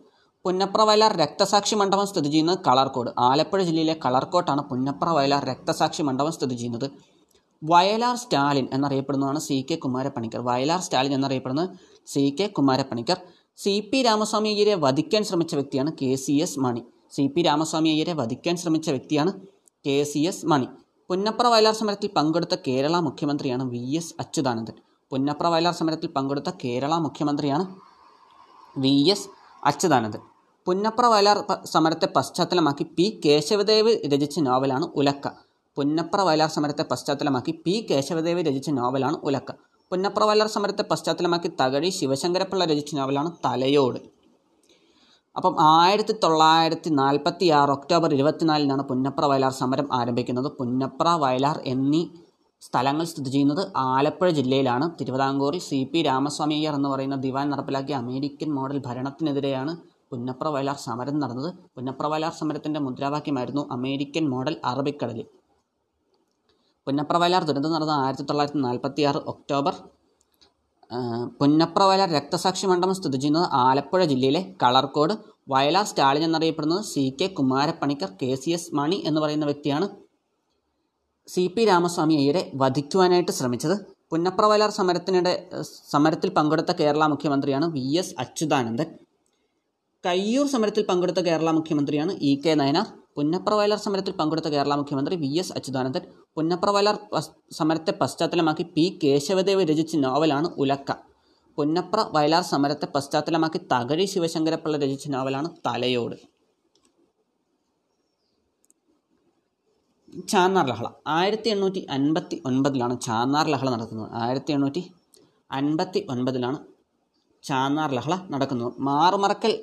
പുന്നപ്ര വയലാർ രക്തസാക്ഷി മണ്ഡപം സ്ഥിതി ചെയ്യുന്നത് കളർക്കോട്. ആലപ്പുഴ ജില്ലയിലെ കളർക്കോട്ടാണ് പുന്നപ്ര വയലാർ രക്തസാക്ഷി മണ്ഡപം സ്ഥിതി ചെയ്യുന്നത്. Vayalar Stalin എന്നറിയപ്പെടുന്നതാണ് C K Kumarapanicker. Vayalar Stalin എന്നറിയപ്പെടുന്നത് C K Kumarapanicker. C P Ramaswamy അയ്യരെ വധിക്കാൻ ശ്രമിച്ച വ്യക്തിയാണ് K C S Mani. C P Ramaswamy അയ്യരെ വധിക്കാൻ ശ്രമിച്ച വ്യക്തിയാണ് K C S Mani. Punnapra Vayalar സമരത്തിൽ പങ്കെടുത്ത കേരള മുഖ്യമന്ത്രിയാണ് വി എസ് അച്യുതാനന്ദൻ. പുന്നപ്ര വയലാർ സമരത്തിൽ പങ്കെടുത്ത കേരള മുഖ്യമന്ത്രിയാണ് വി എസ് അച്യുതാനന്ദൻ. പുന്നപ്ര വയലാർ സമരത്തെ പശ്ചാത്തലമാക്കി പി കേശവദേവ് രചിച്ച നോവലാണ് ഉലക്ക. പുന്നപ്ര വയലാർ സമരത്തെ പശ്ചാത്തലമാക്കി പി കേശവദേവ് രചിച്ച നോവലാണ് ഉലക്ക. പുന്നപ്ര വയലാർ സമരത്തെ പശ്ചാത്തലമാക്കി തകഴി ശിവശങ്കരപ്പിള്ള രചിച്ച നോവലാണ് തലയോട്. അപ്പം ആയിരത്തി തൊള്ളായിരത്തി നാൽപ്പത്തി ആറ് ഒക്ടോബർ ഇരുപത്തിനാലിനാണ് പുന്നപ്ര വയലാർ സമരം ആരംഭിക്കുന്നത്. പുന്നപ്ര വയലാർ എന്നീ സ്ഥലങ്ങൾ സ്ഥിതി ചെയ്യുന്നത് ആലപ്പുഴ ജില്ലയിലാണ്. തിരുവിതാംകൂറിൽ സി പി രാമസ്വാമി അയ്യർ എന്ന് പറയുന്ന ദിവാൻ നടപ്പിലാക്കിയ അമേരിക്കൻ മോഡൽ ഭരണത്തിനെതിരെയാണ് പുന്നപ്ര വയലാർ സമരം നടന്നത് പുന്നപ്ര വയലാർ സമരത്തിന്റെ മുദ്രാവാക്യമായിരുന്നു അമേരിക്കൻ മോഡൽ അറബിക്കടലിൽ പുന്നപ്ര വയലാർ ദുരന്തം നടന്നത് ആയിരത്തി തൊള്ളായിരത്തി നാൽപ്പത്തി ആറ് ഒക്ടോബർ. പുന്നപ്ര വയലാർ രക്തസാക്ഷി മണ്ഡപം സ്ഥിതി ചെയ്യുന്നത് ആലപ്പുഴ ജില്ലയിലെ കളർക്കോട്. വയലാർ സ്റ്റാലിൻ എന്നറിയപ്പെടുന്നത് C K Kumarapanicker K C S Mani എന്ന് പറയുന്ന വ്യക്തിയാണ് സി പി രാമസ്വാമി അയ്യരെ വധിക്കുവാനായിട്ട് ശ്രമിച്ചത്. പുന്നപ്ര വയലാർ സമരത്തിനിടെ സമരത്തിൽ പങ്കെടുത്ത കേരള മുഖ്യമന്ത്രിയാണ് വി എസ് അച്യുതാനന്ദൻ. കയ്യൂർ സമരത്തിൽ പങ്കെടുത്ത കേരള മുഖ്യമന്ത്രിയാണ് ഇ കെ നയനാർ. പുന്നപ്ര വയലാർ സമരത്തിൽ പങ്കെടുത്ത കേരള മുഖ്യമന്ത്രി വി എസ് അച്യുതാനന്ദൻ. പുന്നപ്ര വയലാർ സമരത്തെ പശ്ചാത്തലമാക്കി പി കേശവദേവ് രചിച്ച നോവലാണ് ഉലക്ക. പുന്നപ്ര വയലാർ സമരത്തെ പശ്ചാത്തലമാക്കി തകഴി ശിവശങ്കരപ്പിള്ള രചിച്ച നോവലാണ് തലയോട്. ചാന്നാർ ലഹള. ആയിരത്തി എണ്ണൂറ്റി അൻപത്തി ഒൻപതിലാണ് ചാന്നാർ ലഹള നടക്കുന്നത്. ആയിരത്തി എണ്ണൂറ്റി അൻപത്തി ഒൻപതിലാണ് ചാന്നാർ ലഹള നടക്കുന്നത്. മാറുമറക്കൽ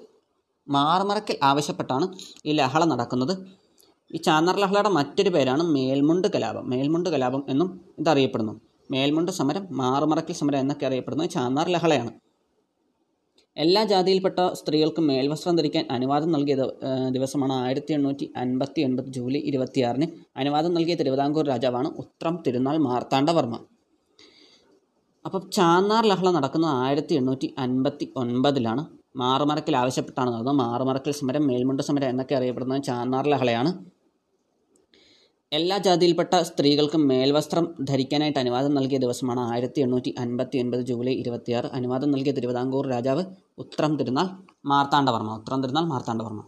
മാറുമറക്കൽ ആവശ്യപ്പെട്ടാണ് ഈ ലഹള നടക്കുന്നത്. ഈ ചാന്നാർ ലഹളയുടെ മറ്റൊരു പേരാണ് മേൽമുണ്ട് കലാപം. മേൽമുണ്ട് കലാപം എന്നും ഇതറിയപ്പെടുന്നു. മേൽമുണ്ട് സമരം മാറുമറക്കൽ സമരം എന്നൊക്കെ അറിയപ്പെടുന്നത് ചാന്നാർ ലഹളയാണ്. എല്ലാ ജാതിയിൽപ്പെട്ട സ്ത്രീകൾക്കും മേൽവസ്ത്രം ധരിക്കാൻ അനുവാദം നൽകിയ ദിവസമാണ് ആയിരത്തി എണ്ണൂറ്റി അൻപത്തി ഒൻപത് ജൂലൈ ഇരുപത്തിയാറിന്. അനുവാദം നൽകിയ തിരുവിതാംകൂർ രാജാവാണ് ഉത്രം തിരുനാൾ മാർത്താണ്ഡവർമ്മ. അപ്പം ചാന്നാർ ലഹള നടക്കുന്നത് ആയിരത്തി എണ്ണൂറ്റി അൻപത്തി ഒൻപതിലാണ് മാറുമറക്കൽ ആവശ്യപ്പെട്ടാണ് നടന്നത് മാറുമറക്കൽ സമരം മേൽമുണ്ട് സമരം എന്നൊക്കെ അറിയപ്പെടുന്നത് ചാന്നാർ ലഹളയാണ്. എല്ലാ ജാതിയിൽപ്പെട്ട സ്ത്രീകൾക്കും മേൽവസ്ത്രം ധരിക്കാനായിട്ട് അനുവാദം നൽകിയ ദിവസമാണ് ആയിരത്തി എണ്ണൂറ്റി അൻപത്തി ഒൻപത് ജൂലൈ ഇരുപത്തിയാറ്. അനുവാദം നൽകിയ തിരുവിതാംകൂർ രാജാവ് ഉത്രം തിരുനാൾ മാർത്താണ്ഡവർമ്മ ഉത്രം തിരുനാൾ മാർത്താണ്ഡവർമ്മ.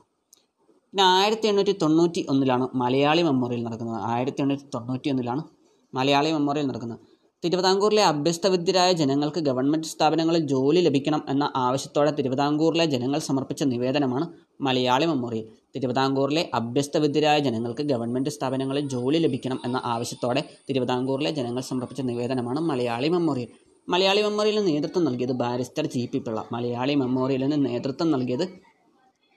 പിന്നെ ആയിരത്തി എണ്ണൂറ്റി തൊണ്ണൂറ്റി ഒന്നിലാണ് മലയാളി മെമ്മോറിയൽ നടക്കുന്നത്. ആയിരത്തി എണ്ണൂറ്റി തൊണ്ണൂറ്റി ഒന്നിലാണ് മലയാളി മെമ്മോറിയൽ നടക്കുന്നത്. തിരുവിതാംകൂറിലെ അഭ്യസ്തവിദ്യരായ ജനങ്ങൾക്ക് ഗവൺമെന്റ് സ്ഥാപനങ്ങളിൽ ജോലി ലഭിക്കണം എന്ന ആവശ്യത്തോടെ തിരുവിതാംകൂറിലെ ജനങ്ങൾ സമർപ്പിച്ച നിവേദനമാണ് മലയാളി മെമ്മോറിയൽ. തിരുവിതാംകൂറിലെ അഭ്യസ്തവിദ്യരായ ജനങ്ങൾക്ക് ഗവൺമെന്റ് സ്ഥാപനങ്ങളിൽ ജോലി ലഭിക്കണം എന്ന ആവശ്യത്തോടെ തിരുവിതാംകൂറിലെ ജനങ്ങൾ സമർപ്പിച്ച നിവേദനമാണ് മലയാളി മെമ്മോറിയൽ. മലയാളി മെമ്മോറിയലിന് നേതൃത്വം നൽകിയത് barrister G P Pillai. Malayali മെമ്മോറിയലിന് നേതൃത്വം നൽകിയത്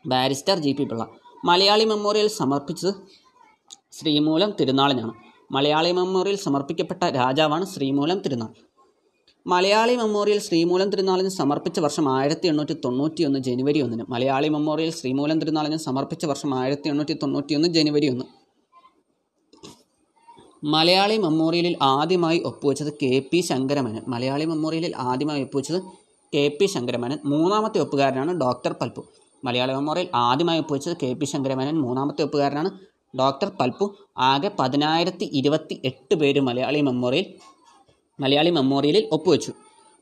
barrister G P Pillai. Malayali memorial സമർപ്പിച്ചത് ശ്രീമൂലം തിരുനാളിനാണ്. മലയാളി മെമ്മോറിയൽ സമർപ്പിക്കപ്പെട്ട രാജാവാണ് ശ്രീമൂലം തിരുനാൾ. മലയാളി മെമ്മോറിയൽ ശ്രീമൂലം തിരുനാളിന് സമർപ്പിച്ച വർഷം ആയിരത്തി എണ്ണൂറ്റി തൊണ്ണൂറ്റി ഒന്ന്. ജനുവരി ഒന്നിന് മലയാളി മെമ്മോറിയൽ ശ്രീമൂലം തിരുനാളിന് സമർപ്പിച്ച വർഷം ആയിരത്തി എണ്ണൂറ്റി തൊണ്ണൂറ്റി ഒന്ന് ജനുവരി ഒന്ന്. മലയാളി മെമ്മോറിയലിൽ ആദ്യമായി ഒപ്പുവെച്ചത് കെ പി ശങ്കരമേനൻ. മലയാളി മെമ്മോറിയലിൽ ആദ്യമായി ഒപ്പുവെച്ചത് കെ പി ശങ്കരമേനൻ. മൂന്നാമത്തെ ഒപ്പുകാരനാണ് ഡോക്ടർ പൽപ്പു. മലയാളി മെമ്മോറിയൽ ആദ്യമായി ഒപ്പുവെച്ചത് കെ പി ശങ്കരമേനൻ. മൂന്നാമത്തെ ഒപ്പുകാരനാണ് ഡോക്ടർ പൽപ്പു ആകെ പതിനായിരത്തി ഇരുപത്തി എട്ട് പേര് മലയാളി മെമ്മോറിയൽ മലയാളി മെമ്മോറിയലിൽ ഒപ്പുവെച്ചു.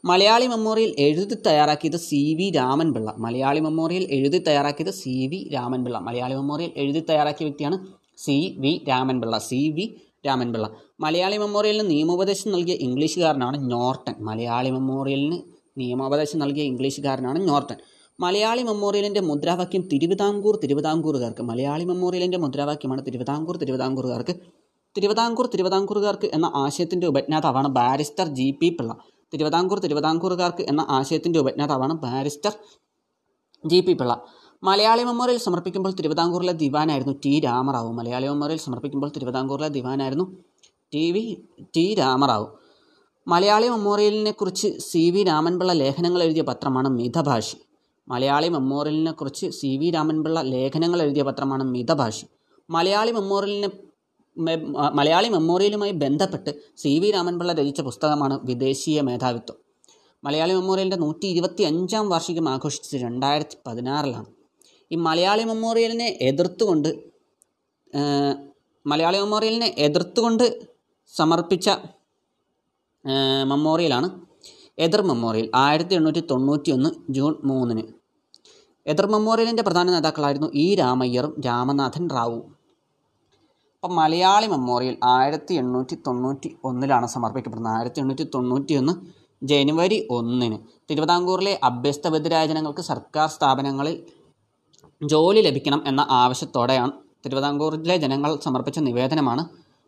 മലയാളി മെമ്മോറിയൽ എഴുതി തയ്യാറാക്കിയത് C V Ramanpillai. Malayali memorial എഴുതി തയ്യാറാക്കിയത് C V Ramanpillai. Malayali memorial എഴുതി തയ്യാറാക്കിയ വ്യക്തിയാണ് C V Ramanpillai. C V Ramanpillai. Malayali മെമ്മോറിയലിന് നിയമോപദേശം നൽകിയ ഇംഗ്ലീഷുകാരനാണ് നോർട്ടൺ. മലയാളി മെമ്മോറിയലിന് നിയമോപദേശം നൽകിയ ഇംഗ്ലീഷുകാരനാണ് നോർട്ടൺ. മലയാളി മെമ്മോറിയലിന്റെ മുദ്രാവാക്യം തിരുവിതാംകൂർ തിരുവിതാംകൂറുകാർക്ക്. മലയാളി മെമ്മോറിയലിന്റെ മുദ്രാവാക്യമാണ് തിരുവിതാംകൂർ തിരുവിതാംകൂറുകാർക്ക്. തിരുവിതാംകൂർ തിരുവിതാംകൂറുകാർക്ക് എന്ന ആശയത്തിന്റെ ഉപജ്ഞാതാവാണ് barrister G P Pillai. Thiruvithamkoor തിരുവിതാംകൂറുകാർക്ക് എന്ന ആശയത്തിന്റെ ഉപജ്ഞാതാവാണ് barrister G P Pillai. Malayali memorial സമർപ്പിക്കുമ്പോൾ തിരുവിതാംകൂറിലെ ദിവാനായിരുന്നു ടി രാമറാവു. മലയാളി മെമ്മോറിയൽ സമർപ്പിക്കുമ്പോൾ തിരുവിതാംകൂറിലെ ദിവാനായിരുന്നു T V T Ramarao. Malayali മെമ്മോറിയലിനെക്കുറിച്ച് C V Ramanpillai ലേഖനങ്ങൾ എഴുതിയ പത്രമാണ് മിതഭാഷി. മലയാളി മെമ്മോറിയലിനെ കുറിച്ച് സി വി രാമൻപിള്ള ലേഖനങ്ങൾ എഴുതിയ പത്രമാണ് മിതഭാഷി. മലയാളി മെമ്മോറിയലിനെ മലയാളി മെമ്മോറിയലുമായി ബന്ധപ്പെട്ട് സി വി രാമൻപിള്ള രചിച്ച പുസ്തകമാണ് വിദേശീയ മേധാവിത്വം. മലയാളി മെമ്മോറിയലിന്റെ നൂറ്റി ഇരുപത്തി അഞ്ചാം വാർഷികം ആഘോഷിച്ചത് രണ്ടായിരത്തി പതിനാറിലാണ് ഈ മലയാളി മെമ്മോറിയലിനെ എതിർത്തുകൊണ്ട് മലയാളി മെമ്മോറിയലിനെ എതിർത്തുകൊണ്ട് സമർപ്പിച്ച മെമ്മോറിയലാണ് എതിർ മെമ്മോറിയൽ ആയിരത്തി എണ്ണൂറ്റി തൊണ്ണൂറ്റി ഒന്ന് ജൂൺ മൂന്നിന്. എതിർ മെമ്മോറിയലിന്റെ പ്രധാന നേതാക്കളായിരുന്നു ഇ രാമയ്യറും രാമനാഥൻ റാവു. അപ്പം മലയാളി മെമ്മോറിയൽ ആയിരത്തി എണ്ണൂറ്റി തൊണ്ണൂറ്റി ഒന്നിലാണ് സമർപ്പിക്കപ്പെടുന്നത്. ആയിരത്തി എണ്ണൂറ്റി തൊണ്ണൂറ്റി ഒന്ന് ജനുവരി ഒന്നിന്. തിരുവിതാംകൂറിലെ അഭ്യസ്തബദ്ധരായ ജനങ്ങൾക്ക് സർക്കാർ സ്ഥാപനങ്ങളിൽ ജോലി ലഭിക്കണം എന്ന ആവശ്യത്തോടെയാണ് തിരുവിതാംകൂറിലെ ജനങ്ങൾ സമർപ്പിച്ച നിവേദനമാണ്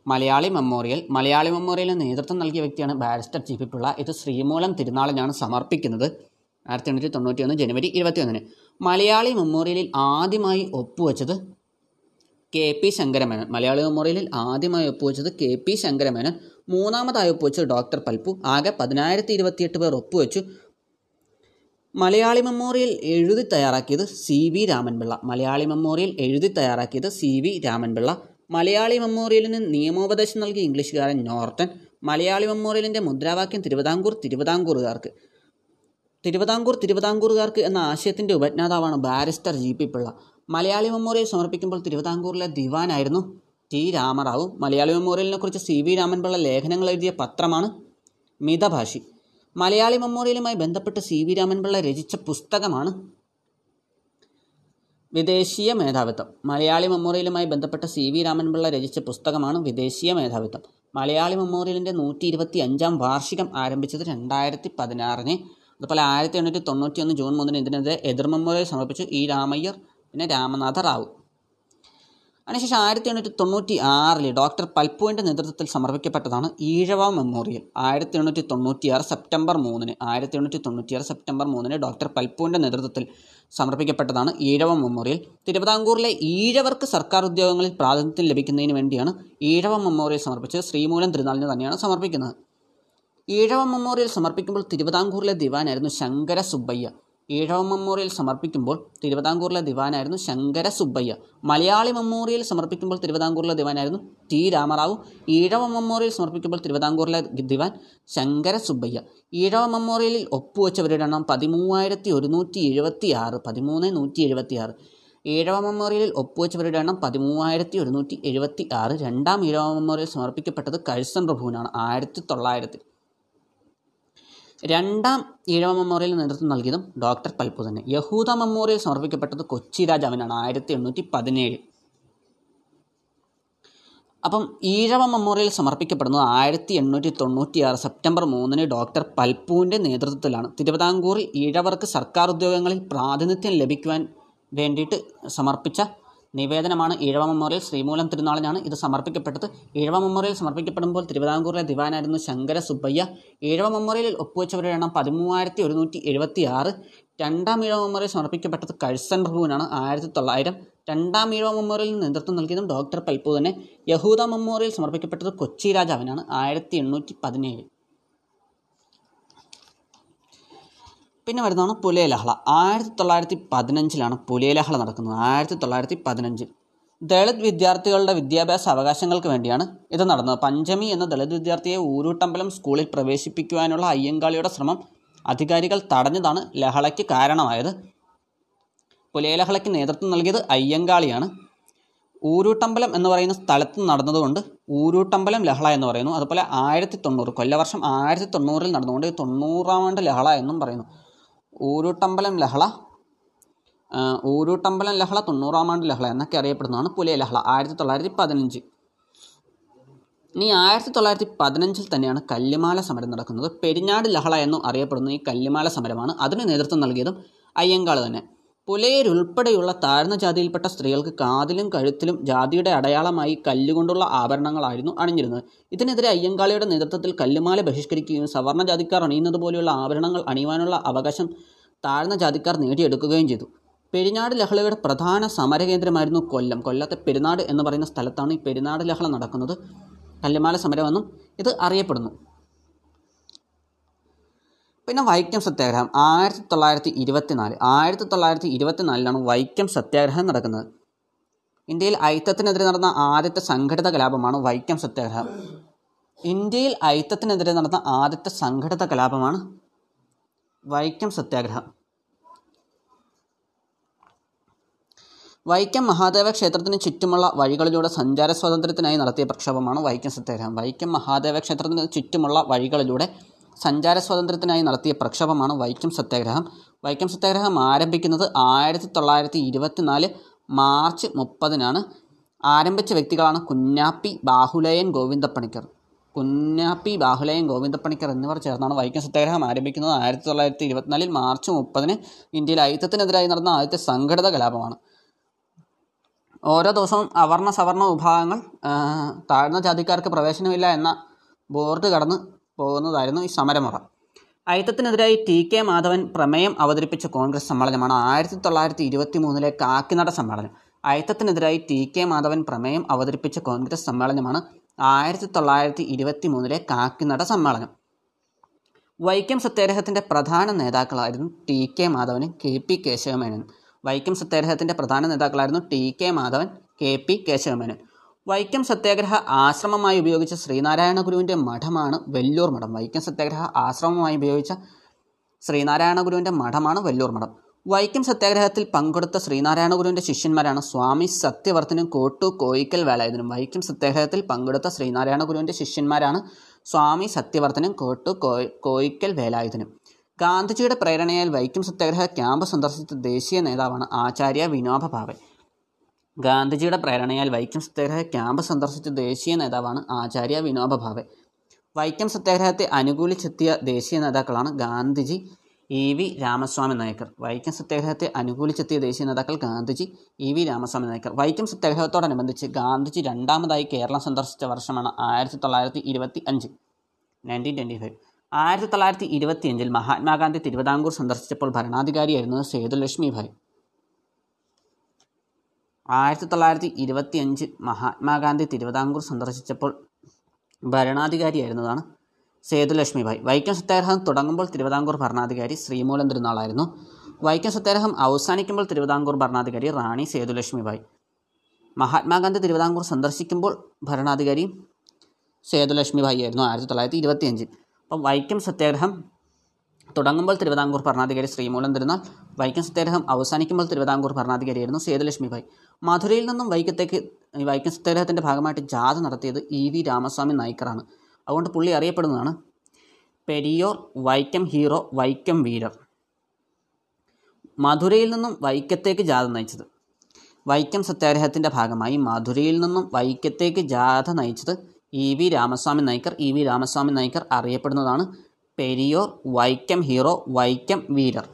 മലയാളി മെമ്മോറിയൽ. മലയാളി മെമ്മോറിയലിന് നേതൃത്വം നൽകിയ വ്യക്തിയാണ് ബാരിസ്റ്റർ ജി പി പിള്ള. ഇത് ശ്രീമൂലം തിരുനാളിനാണ് സമർപ്പിക്കുന്നത്. ആയിരത്തി എണ്ണൂറ്റി തൊണ്ണൂറ്റി ഒന്ന് ജനുവരി ഇരുപത്തി ഒന്നിന് മലയാളി മെമ്മോറിയലിൽ ആദ്യമായി ഒപ്പുവെച്ചത് കെ പി ശങ്കരമേനോൻ. മലയാളി മെമ്മോറിയലിൽ ആദ്യമായി ഒപ്പുവെച്ചത് കെ പി ശങ്കരമേനോൻ. മൂന്നാമതായി ഒപ്പുവെച്ചത് ഡോക്ടർ പൽപ്പു. ആകെ പതിനായിരത്തി ഇരുപത്തിയെട്ട് പേർ ഒപ്പുവെച്ചു. മലയാളി മെമ്മോറിയൽ എഴുതി തയ്യാറാക്കിയത് C V Ramanpillai. Malayali memorial എഴുതി തയ്യാറാക്കിയത് സി വി രാമൻപിള്ള. മലയാളി മെമ്മോറിയലിന് നിയമോപദേശം നൽകിയ ഇംഗ്ലീഷുകാരൻ നോർട്ടൺ. മലയാളി മെമ്മോറിയലിന്റെ മുദ്രാവാക്യം തിരുവിതാംകൂർ തിരുവിതാംകൂറുകാർക്ക്. തിരുവിതാംകൂർ തിരുവിതാംകൂറുകാർക്ക് എന്ന ആശയത്തിന്റെ ഉപജ്ഞാതാവാണ് barrister G P Pillai. Malayali memorial സമർപ്പിക്കുമ്പോൾ തിരുവിതാംകൂറിലെ ദിവാനായിരുന്നു ടി രാമറാവു. മലയാളി മെമ്മോറിയലിനെ കുറിച്ച് സി വി രാമൻപിള്ള ലേഖനങ്ങൾ എഴുതിയ പത്രമാണ് മിതഭാഷി. മലയാളി മെമ്മോറിയലുമായി ബന്ധപ്പെട്ട് സി വി രാമൻപിള്ള രചിച്ച പുസ്തകമാണ് വിദേശീയ മേധാവിത്വം. മലയാളി മെമ്മോറിയലുമായി ബന്ധപ്പെട്ട സി വി രാമൻപിള്ള രചിച്ച പുസ്തകമാണ് വിദേശീയ മേധാവിത്വം. മലയാളി മെമ്മോറിയലിന്റെ നൂറ്റി ഇരുപത്തി അഞ്ചാം വാർഷികം ആരംഭിച്ചത് രണ്ടായിരത്തി പതിനാറിന് അതുപോലെ ആയിരത്തി എണ്ണൂറ്റി തൊണ്ണൂറ്റി ഒന്ന് ജൂൺ മൂന്നിന് ഇതിനെതിരെ എതിർ മെമ്മോറിയൽ സമർപ്പിച്ചു ഇ രാമയ്യർ പിന്നെ രാമനാഥ റാവു. അതിനുശേഷം ആയിരത്തി എണ്ണൂറ്റി തൊണ്ണൂറ്റി ആറിൽ ഡോക്ടർ പൽപ്പുവിന്റെ നേതൃത്വത്തിൽ സമർപ്പിക്കപ്പെട്ടതാണ് ഈഴവ മെമ്മോറിയൽ. ആയിരത്തി എണ്ണൂറ്റി തൊണ്ണൂറ്റിയാറ് സെപ്റ്റംബർ മൂന്നിന് ആയിരത്തി എണ്ണൂറ്റി തൊണ്ണൂറ്റിയാറ് സെപ്റ്റംബർ മൂന്നിന് ഡോക്ടർ പൽപ്പുവിന്റെ നേതൃത്വത്തിൽ സമർപ്പിക്കപ്പെട്ടതാണ് ഈഴവ മെമ്മോറിയൽ. തിരുവിതാംകൂറിലെ ഈഴവർക്ക് സർക്കാർ ഉദ്യോഗങ്ങളിൽ പ്രാതിനിധ്യം ലഭിക്കുന്നതിന് വേണ്ടിയാണ് ഈഴവ മെമ്മോറിയൽ സമർപ്പിച്ചത്. ശ്രീമൂലം തിരുനാളിന് തന്നെയാണ് സമർപ്പിക്കുന്നത്. ഈഴവ മെമ്മോറിയൽ സമർപ്പിക്കുമ്പോൾ തിരുവിതാംകൂറിലെ ദിവാനായിരുന്നു ശങ്കര സുബ്ബയ്യ. ഈഴവ മെമ്മോറിയൽ സമർപ്പിക്കുമ്പോൾ തിരുവിതാംകൂറിലെ ദിവാനായിരുന്നു ശങ്കര സുബ്ബയ്യ. മലയാളി മെമ്മോറിയൽ സമർപ്പിക്കുമ്പോൾ തിരുവിതാംകൂറിലെ ദിവാനായിരുന്നു ടി രാമറാവു. ഈഴവ മെമ്മോറിയൽ സമർപ്പിക്കുമ്പോൾ തിരുവിതാംകൂറിലെ ദിവാൻ ശങ്കര സുബ്ബയ്യ. ഈഴവ മെമ്മോറിയലിൽ ഒപ്പുവെച്ചവരുടെ എണ്ണം പതിമൂവായിരത്തി ഒരുന്നൂറ്റി എഴുപത്തി ആറ് പതിമൂന്ന് നൂറ്റി എഴുപത്തി ആറ് ഈഴവ മെമ്മോറിയലിൽ ഒപ്പുവെച്ചവരുടെ എണ്ണം പതിമൂവായിരത്തി ഒരുന്നൂറ്റി എഴുപത്തി ആറ് രണ്ടാം ഈഴവ മെമ്മോറിയൽ സമർപ്പിക്കപ്പെട്ടത് കഴ്സൺ പ്രഭുവിനാണ്. ആയിരത്തി രണ്ടാം ഈഴവ മെമ്മോറിയൽ നേതൃത്വം നൽകിയതും ഡോക്ടർ പൽപ്പു തന്നെ. യഹൂദ മെമ്മോറിയൽ സമർപ്പിക്കപ്പെട്ടത് കൊച്ചി രാജാവിനാണ് ആയിരത്തി എണ്ണൂറ്റി പതിനേഴ് അപ്പം ഈഴവ മെമ്മോറിയൽ സമർപ്പിക്കപ്പെടുന്നത് ആയിരത്തി എണ്ണൂറ്റി തൊണ്ണൂറ്റി ആറ് സെപ്റ്റംബർ മൂന്നിന് ഡോക്ടർ പൽപ്പുവിന്റെ നേതൃത്വത്തിലാണ്. തിരുവിതാംകൂറിൽ ഈഴവർക്ക് സർക്കാർ ഉദ്യോഗങ്ങളിൽ പ്രാതിനിധ്യം ലഭിക്കുവാൻ വേണ്ടിയിട്ട് സമർപ്പിച്ച നിവേദനമാണ് ഈഴവ മെമ്മോറിയൽ ശ്രീമൂലം തിരുനാളിനാണ് ഇത് സമർപ്പിക്കപ്പെട്ടത്. ഈഴവ മെമ്മോറിയൽ സമർപ്പിക്കപ്പെടുമ്പോൾ തിരുവിതാംകൂറിലെ ദിവാനായിരുന്നു ശങ്കര സുബ്ബയ്യ. ഈഴവ മെമ്മോറിയലിൽ ഒപ്പുവെച്ചവരുടെ എണ്ണം പതിമൂവായിരത്തി ഒരുന്നൂറ്റി എഴുപത്തി ആറ് രണ്ടാം ഈഴവ മെമ്മോറിയൽ സമർപ്പിക്കപ്പെട്ടത് കഴ്സൺ പ്രഭുവിനാണ് ആയിരത്തി തൊള്ളായിരം രണ്ടാം ഈഴവ മെമ്മോറിയലിന് നേതൃത്വം നൽകിയതും ഡോക്ടർ പൽപ്പു തന്നെ. യഹൂദ മെമ്മോറിയൽ സമർപ്പിക്കപ്പെട്ടത് കൊച്ചി രാജാവിനാണ് ആയിരത്തി എണ്ണൂറ്റി പതിനേഴ് പിന്നെ വരുന്നതാണ് പുലയലഹള ആയിരത്തി തൊള്ളായിരത്തി പതിനഞ്ചിലാണ് പുലയലഹള നടക്കുന്നത്. ആയിരത്തി തൊള്ളായിരത്തി പതിനഞ്ചിൽ ദളിത് വിദ്യാർത്ഥികളുടെ വിദ്യാഭ്യാസ അവകാശങ്ങൾക്ക് വേണ്ടിയാണ് ഇത് നടന്നത്. പഞ്ചമി എന്ന ദളിത് വിദ്യാർത്ഥിയെ ഊരൂട്ടമ്പലം സ്കൂളിൽ പ്രവേശിപ്പിക്കുവാനുള്ള അയ്യങ്കാളിയുടെ ശ്രമം അധികാരികൾ തടഞ്ഞതാണ് ലഹളയ്ക്ക് കാരണമായത്. പുലയലഹളയ്ക്ക് നേതൃത്വം നൽകിയത് അയ്യങ്കാളിയാണ്. ഊരൂട്ടമ്പലം എന്ന് പറയുന്ന സ്ഥലത്ത് നടന്നതുകൊണ്ട് ഊരൂട്ടമ്പലം ലഹള എന്ന് പറയുന്നു. അതുപോലെ ആയിരത്തി തൊണ്ണൂറ് കൊല്ലവർഷം ആയിരത്തി തൊണ്ണൂറിൽ നടന്നുകൊണ്ട് തൊണ്ണൂറാം ലഹള എന്നും പറയുന്നു. ഊരൂട്ടമ്പലം ലഹള. ഊരുട്ടമ്പലം ലഹള തൊണ്ണൂറാം ആണ്ട് ലഹള എന്നൊക്കെ അറിയപ്പെടുന്നതാണ് പുലിയ ലഹള ആയിരത്തി തൊള്ളായിരത്തി പതിനഞ്ച് ഇനി ആയിരത്തി തൊള്ളായിരത്തി പതിനഞ്ചിൽ തന്നെയാണ് കല്ലുമാല സമരം നടക്കുന്നത്. പെരിഞ്ഞാട് ലഹള എന്നും അറിയപ്പെടുന്ന ഈ കല്ലുമാല സമരമാണ്. അതിന് നേതൃത്വം നൽകിയതും അയ്യങ്കാൾ തന്നെ. പുലയരുൾപ്പെടെയുള്ള താഴ്ന്ന ജാതിയിൽപ്പെട്ട സ്ത്രീകൾക്ക് കാതിലും കഴുത്തിലും ജാതിയുടെ അടയാളമായി കല്ലുകൊണ്ടുള്ള ആഭരണങ്ങളായിരുന്നു അണിഞ്ഞിരുന്നത്. ഇതിനെതിരെ അയ്യങ്കാളിയുടെ നേതൃത്വത്തിൽ കല്ലുമാല ബഹിഷ്കരിക്കുകയും സവർണ ജാതിക്കാർ അണിയുന്നത് പോലെയുള്ള ആഭരണങ്ങൾ അണിയുവാനുള്ള അവകാശം താഴ്ന്ന ജാതിക്കാർ നേടിയെടുക്കുകയും ചെയ്തു. പെരിനാട് ലഹളയുടെ പ്രധാന സമരകേന്ദ്രമായിരുന്നു കൊല്ലം. കൊല്ലത്തെ പെരുന്നാട് എന്ന് പറയുന്ന സ്ഥലത്താണ് ഈ പെരുന്നാട് ലഹള നടക്കുന്നത്. കല്ലുമാല സമരമെന്നും ഇത് അറിയപ്പെടുന്നു. പിന്നെ വൈക്കം സത്യാഗ്രഹം. ആയിരത്തി തൊള്ളായിരത്തി ഇരുപത്തിനാല്. ആയിരത്തി തൊള്ളായിരത്തി ഇരുപത്തിനാലിലാണ് വൈക്കം സത്യാഗ്രഹം നടക്കുന്നത്. ഇന്ത്യയിൽ ഐത്തത്തിനെതിരെ നടന്ന ആദ്യത്തെ സംഘടിത കലാപമാണ് വൈക്കം സത്യാഗ്രഹം. ഇന്ത്യയിൽ ഐത്തത്തിനെതിരെ നടന്ന ആദ്യത്തെ സംഘടിത കലാപമാണ് വൈക്കം സത്യാഗ്രഹം. വൈക്കം മഹാദേവ ക്ഷേത്രത്തിന് ചുറ്റുമുള്ള വഴികളിലൂടെ സഞ്ചാര സ്വാതന്ത്ര്യത്തിനായി നടത്തിയ പ്രക്ഷോഭമാണ് വൈക്കം സത്യാഗ്രഹം. വൈക്കം മഹാദേവ ക്ഷേത്രത്തിന് ചുറ്റുമുള്ള വഴികളിലൂടെ സഞ്ചാര സ്വാതന്ത്ര്യത്തിനായി നടത്തിയ പ്രക്ഷോഭമാണ് വൈക്കം സത്യാഗ്രഹം. വൈക്കം സത്യാഗ്രഹം ആരംഭിക്കുന്നത് ആയിരത്തി തൊള്ളായിരത്തി ഇരുപത്തിനാല് മാർച്ച് മുപ്പതിനാണ്. ആരംഭിച്ച വ്യക്തികളാണ് കുഞ്ഞാപ്പി ബാഹുലയൻ ഗോവിന്ദപ്പണിക്കർ. കുഞ്ഞാപ്പി ബാഹുലയൻ ഗോവിന്ദപ്പണിക്കർ എന്നിവർ ചേർന്നാണ് വൈക്കം സത്യാഗ്രഹം ആരംഭിക്കുന്നത്. ആയിരത്തി തൊള്ളായിരത്തി ഇരുപത്തിനാലിൽ മാർച്ച് മുപ്പതിന് ഇന്ത്യയിൽ ഐത്തത്തിനെതിരായി നടന്ന ആദ്യത്തെ സംഘടിത കലാപമാണ്. ഓരോ ദിവസവും അവർണ സവർണ വിഭാഗങ്ങൾ താഴ്ന്ന ജാതിക്കാർക്ക് പ്രവേശനമില്ല എന്ന ബോർഡ് കടന്ന് പോകുന്നതായിരുന്നു ഈ സമരമുറ. അയിത്തത്തിനെതിരായി ടി കെ മാധവൻ പ്രമേയം അവതരിപ്പിച്ച കോൺഗ്രസ് സമ്മേളനമാണ് ആയിരത്തി തൊള്ളായിരത്തി ഇരുപത്തി മൂന്നിലെ കാക്കിനട സമ്മേളനം. അയിത്തത്തിനെതിരായി ടി കെ മാധവൻ പ്രമേയം അവതരിപ്പിച്ച കോൺഗ്രസ് സമ്മേളനമാണ് ആയിരത്തി തൊള്ളായിരത്തി ഇരുപത്തി മൂന്നിലെ കാക്കിനട സമ്മേളനം. വൈക്കം സത്യാഗ്രഹത്തിന്റെ പ്രധാന നേതാക്കളായിരുന്നു ടി കെ മാധവനും കെ പി കേശവമേനോനും വൈക്കം സത്യാഗ്രഹത്തിന്റെ പ്രധാന നേതാക്കളായിരുന്നു T K Madhavan K P Keshavamenon. Vaikom സത്യാഗ്രഹ ആശ്രമമായി ഉപയോഗിച്ച ശ്രീനാരായണ ഗുരുവിന്റെ മഠമാണ് വെല്ലൂർ മഠം. വൈക്കം സത്യാഗ്രഹ ആശ്രമമായി ഉപയോഗിച്ച ശ്രീനാരായണ ഗുരുവിന്റെ മഠമാണ് വെല്ലൂർ മഠം. വൈക്കം സത്യാഗ്രഹത്തിൽ പങ്കെടുത്ത ശ്രീനാരായണ ഗുരുവിന്റെ ശിഷ്യന്മാരാണ് സ്വാമി സത്യവർത്തനും കോട്ടു കോയിക്കൽ വേളായുധനും വൈക്കം സത്യാഗ്രഹത്തിൽ പങ്കെടുത്ത ശ്രീനാരായണ ഗുരുവിന്റെ ശിഷ്യന്മാരാണ് സ്വാമി സത്യവർത്തനും കോട്ടു കോയ് കോയിക്കൽ വേലായുധനും. ഗാന്ധിജിയുടെ പ്രേരണയാൽ വൈക്കം സത്യാഗ്രഹ ക്യാമ്പ് സന്ദർശിച്ച ദേശീയ നേതാവാണ് ആചാര്യ വിനോബ ഗാന്ധിജിയുടെ പ്രേരണയാൽ വൈക്കം സത്യാഗ്രഹ ക്യാമ്പ് സന്ദർശിച്ച ദേശീയ നേതാവാണ് ആചാര്യ വിനോബ ഭാവെ. വൈക്കം സത്യാഗ്രഹത്തെ അനുകൂലിച്ചെത്തിയ ദേശീയ നേതാക്കളാണ് ഗാന്ധിജി ഇ വി രാമസ്വാമി നായക്കർ. വൈക്കം സത്യാഗ്രഹത്തെ അനുകൂലിച്ചെത്തിയ ദേശീയ നേതാക്കൾ ഗാന്ധിജി ഇ വി രാമസ്വാമി നായക്കർ. വൈക്കം സത്യാഗ്രഹത്തോടനുബന്ധിച്ച് ഗാന്ധിജി രണ്ടാമതായി കേരളം സന്ദർശിച്ച വർഷമാണ് ആയിരത്തി തൊള്ളായിരത്തി ഇരുപത്തി അഞ്ച് നയന്റീൻ ട്വന്റി ഫൈവ് ആയിരത്തി തൊള്ളായിരത്തി ഇരുപത്തിയഞ്ചിൽ മഹാത്മാഗാന്ധി തിരുവിതാംകൂർ സന്ദർശിച്ചപ്പോൾ ഭരണാധികാരിയായിരുന്നത് സേതുലക്ഷ്മി ഭായ്. ആയിരത്തി തൊള്ളായിരത്തി ഇരുപത്തി അഞ്ച് മഹാത്മാഗാന്ധി തിരുവിതാംകൂർ സന്ദർശിച്ചപ്പോൾ ഭരണാധികാരിയായിരുന്നതാണ് സേതുലക്ഷ്മി ഭായ് വൈക്കം സത്യാഗ്രഹം തുടങ്ങുമ്പോൾ തിരുവിതാംകൂർ ഭരണാധികാരി ശ്രീമൂലം തിരുനാളായിരുന്നു. വൈക്കം സത്യാഗ്രഹം അവസാനിക്കുമ്പോൾ തിരുവിതാംകൂർ ഭരണാധികാരി റാണി സേതുലക്ഷ്മി ഭായ് മഹാത്മാഗാന്ധി തിരുവിതാംകൂർ സന്ദർശിക്കുമ്പോൾ ഭരണാധികാരി സേതുലക്ഷ്മി ഭായി ആയിരുന്നു ആയിരത്തി തൊള്ളായിരത്തി ഇരുപത്തിയഞ്ചിൽ അപ്പം വൈക്കം സത്യാഗ്രഹം തുടങ്ങുമ്പോൾ തിരുവിതാംകൂർ ഭരണാധികാരി ശ്രീമൂലം തിരുനാൾ വൈക്കം സത്യാഗ്രഹം അവസാനിക്കുമ്പോൾ തിരുവിതാംകൂർ ഭരണാധികാരിയായിരുന്നു സേതുലക്ഷ്മി ഭായ് മധുരയിൽ നിന്നും വൈക്കത്തേക്ക് വൈക്കം സത്യാഗ്രഹത്തിന്റെ ഭാഗമായിട്ട് ജാഥ നടത്തിയത് ഇ വി രാമസ്വാമി നായ്ക്കറാണ്. അതുകൊണ്ട് പുള്ളി അറിയപ്പെടുന്നതാണ് പെരിയോർ വൈക്കം ഹീറോ വൈക്കം വീരർ. മധുരയിൽ നിന്നും വൈക്കത്തേക്ക് ജാഥ നയിച്ചത്. വൈക്കം സത്യാഗ്രഹത്തിന്റെ ഭാഗമായി മധുരയിൽ നിന്നും വൈക്കത്തേക്ക് ജാഥ നയിച്ചത് E V Ramaswamy Naicker. E V Ramaswamy Naicker അറിയപ്പെടുന്നതാണ് Periyar Vaikom hero Vaikom വീരർ.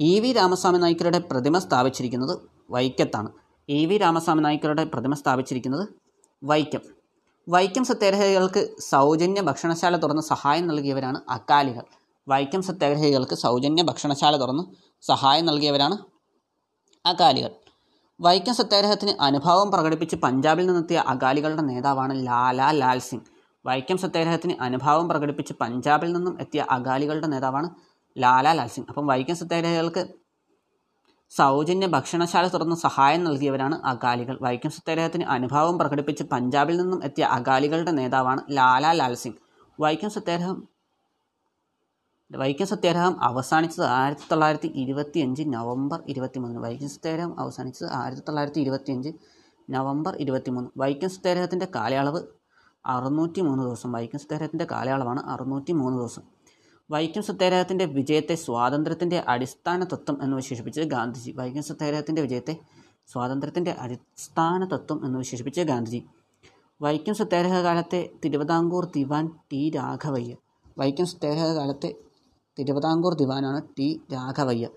ഇ വി രാമസ്വാമി നായ്ക്കരുടെ പ്രതിമ സ്ഥാപിച്ചിരിക്കുന്നത് വൈക്കത്താണ്. ഇ വി രാമസ്വാമി നായ്ക്കരുടെ പ്രതിമ സ്ഥാപിച്ചിരിക്കുന്നത് വൈക്കം. വൈക്കം സത്യാഗ്രഹികൾക്ക് സൗജന്യ ഭക്ഷണശാല തുറന്ന് സഹായം നൽകിയവരാണ് അകാലികൾ. വൈക്കം സത്യാഗ്രഹികൾക്ക് സൗജന്യ ഭക്ഷണശാല തുറന്ന് സഹായം നൽകിയവരാണ് അകാലികൾ. വൈക്കം സത്യാഗ്രഹത്തിന് അനുഭാവം പ്രകടിപ്പിച്ച് പഞ്ചാബിൽ നിന്നെത്തിയ അകാലികളുടെ നേതാവാണ് ലാലാ ലാൽ സിംഗ്. വൈക്കം സത്യാഗ്രഹത്തിന് അനുഭാവം പ്രകടിപ്പിച്ച് പഞ്ചാബിൽ നിന്നും എത്തിയ അകാലികളുടെ നേതാവാണ് ലാലാ ലാൽ സിംഗ്. അപ്പം വൈക്കം സത്യാഗ്രഹികൾക്ക് സൗജന്യ ഭക്ഷണശാല തുറന്ന് സഹായം നൽകിയവരാണ് അകാലികൾ. വൈക്കം സത്യാഗ്രഹത്തിന് അനുഭാവം പ്രകടിപ്പിച്ച് പഞ്ചാബിൽ നിന്നും എത്തിയ അകാലികളുടെ നേതാവാണ് ലാലാ ലാൽ സിംഗ്. വൈക്കം സത്യാഗ്രഹം വൈക്കം സത്യാഗ്രഹം അവസാനിച്ചത് ആയിരത്തി തൊള്ളായിരത്തി ഇരുപത്തി അഞ്ച് നവംബർ ഇരുപത്തി മൂന്നിന് വൈക്കം സത്യാഗ്രഹം അവസാനിച്ചത് ആയിരത്തി തൊള്ളായിരത്തി ഇരുപത്തി അഞ്ച് നവംബർ ഇരുപത്തി മൂന്ന് വൈക്കം സത്യാഗ്രഹത്തിന്റെ കാലയളവ് അറുന്നൂറ്റി മൂന്ന് ദിവസം വൈക്കം സത്യാഗ്രഹത്തിന്റെ കാലയളവാണ് അറുന്നൂറ്റി മൂന്ന് ദിവസം. വൈക്കം സത്യാഗ്രഹത്തിന്റെ വിജയത്തെ സ്വാതന്ത്ര്യത്തിന്റെ അടിസ്ഥാന തത്വം എന്ന് വിശേഷിപ്പിച്ചത് ഗാന്ധിജി. വൈക്കം സത്യാഗ്രഹത്തിന്റെ വിജയത്തെ സ്വാതന്ത്ര്യത്തിന്റെ അടിസ്ഥാന തത്വം എന്ന് വിശേഷിപ്പിച്ചത് ഗാന്ധിജി. വൈക്കം സത്യാഗ്രഹ കാലത്തെ തിരുവിതാംകൂർ ദിവാൻ ടി രാഘവയ്യ. വൈക്കം സത്യാഗ്രഹ കാലത്തെ തിരുവിതാംകൂർ ദിവാനാണ് ടി രാഘവയ്യ.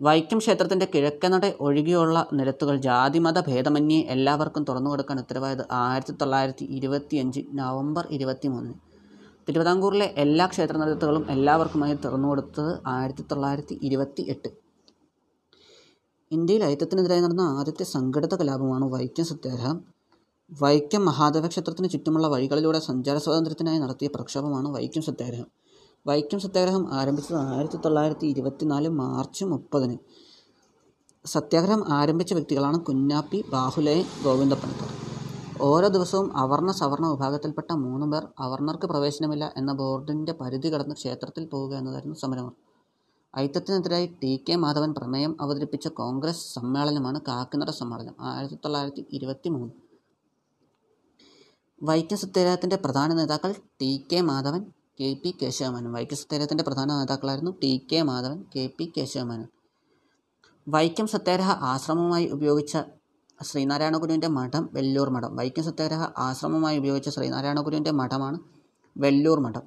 വൈക്കം ക്ഷേത്രത്തിന്റെ കിഴക്കനട ഒഴികെയുള്ള നിരത്തുകൾ ജാതിമത ഭേദമന്യേ എല്ലാവർക്കും തുറന്നു കൊടുക്കാൻ ഉത്തരവായത് ആയിരത്തി തൊള്ളായിരത്തി ഇരുപത്തിയഞ്ച് നവംബർ ഇരുപത്തി മൂന്നിന് തിരുവിതാംകൂറിലെ എല്ലാ ക്ഷേത്ര നിരത്തുകളും എല്ലാവർക്കുമായി തുറന്നു കൊടുത്തത് ആയിരത്തി തൊള്ളായിരത്തി ഇരുപത്തി എട്ട് ഇന്ത്യയിൽ ഐത്യത്തിനെതിരായി നടന്ന ആദ്യത്തെ സംഘടിത കലാപമാണ് വൈക്കം സത്യാഗ്രഹം. വൈക്കം മഹാദേവ ക്ഷേത്രത്തിന് ചുറ്റുമുള്ള വഴികളിലൂടെ സഞ്ചാര സ്വാതന്ത്ര്യത്തിനായി നടത്തിയ പ്രക്ഷോഭമാണ് വൈക്കം സത്യാഗ്രഹം. വൈക്കം സത്യാഗ്രഹം ആരംഭിച്ചത് ആയിരത്തി തൊള്ളായിരത്തി ഇരുപത്തിനാല് മാർച്ച് മുപ്പതിന്. സത്യാഗ്രഹം ആരംഭിച്ച വ്യക്തികളാണ് കുഞ്ഞാപ്പി ബാഹുലയൻ ഗോവിന്ദപ്പണിക്കർ. ഓരോ ദിവസവും അവർണ സവർണ വിഭാഗത്തിൽപ്പെട്ട മൂന്ന് പേർ അവർണർക്ക് പ്രവേശനമില്ല എന്ന ബോർഡിന്റെ പരിധി കടന്ന് ക്ഷേത്രത്തിൽ പോവുക എന്നതായിരുന്നു സമരം ഐത്തത്തിനെതിരായി ടി കെ മാധവൻ പ്രമേയം അവതരിപ്പിച്ച കോൺഗ്രസ് സമ്മേളനമാണ് കാക്കിനട സമ്മേളനം ആയിരത്തി തൊള്ളായിരത്തി ഇരുപത്തി മൂന്ന് വൈക്കം സത്യാഗ്രഹത്തിന്റെ പ്രധാന നേതാക്കൾ T K Madhavan K P Keshavamenon. Vaikom സത്യാഗ്രഹത്തിന്റെ പ്രധാന നേതാക്കളായിരുന്നു T K Madhavan K P Keshavamenon. Vaikom സത്യാഗ്രഹ ആശ്രമമായി ഉപയോഗിച്ച ശ്രീനാരായണ ഗുരുവിന്റെ മഠം വെല്ലൂർ മഠം. വൈക്കം സത്യാഗ്രഹ ആശ്രമമായി ഉപയോഗിച്ച ശ്രീനാരായണ ഗുരുവിന്റെ മഠമാണ് വെല്ലൂർ മഠം.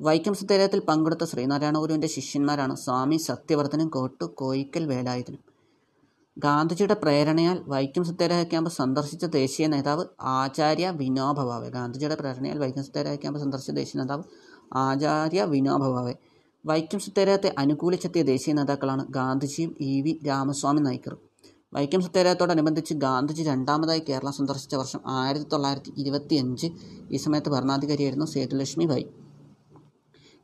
വൈക്കം സത്യാഗ്രഹത്തിൽ പങ്കെടുത്ത ശ്രീനാരായണ ഗുരുവിന്റെ ശിഷ്യന്മാരാണ് സ്വാമി സത്യവർദ്ധനും കോട്ടു കോയിക്കൽ വേലായുധനും. ഗാന്ധിജിയുടെ പ്രേരണയാൽ വൈക്കം സത്യാഗ്രഹ ക്യാമ്പ് സന്ദർശിച്ച ദേശീയ നേതാവ് ആചാര്യ വിനോബ ഗാന്ധിജിയുടെ പ്രേരണയാൽ വൈക്കം സത്യാഗ്രഹ ക്യാമ്പ് സന്ദർശിച്ച ദേശീയ നേതാവ് ആചാര്യ വിനോബ വൈക്കം സത്യാഗ്രഹത്തെ അനുകൂലിച്ചെത്തിയ ദേശീയ നേതാക്കളാണ് ഗാന്ധിജിയും ഇ വി രാമസ്വാമി നായിക്കറും വൈക്കം സത്യാഗ്രഹത്തോടനുബന്ധിച്ച് ഗാന്ധിജി രണ്ടാമതായി കേരളം സന്ദർശിച്ച വർഷം ആയിരത്തി തൊള്ളായിരത്തി ഇരുപത്തി അഞ്ച് ഈ സമയത്ത് ഭരണാധികാരിയായിരുന്നു സേതുലക്ഷ്മി ബായി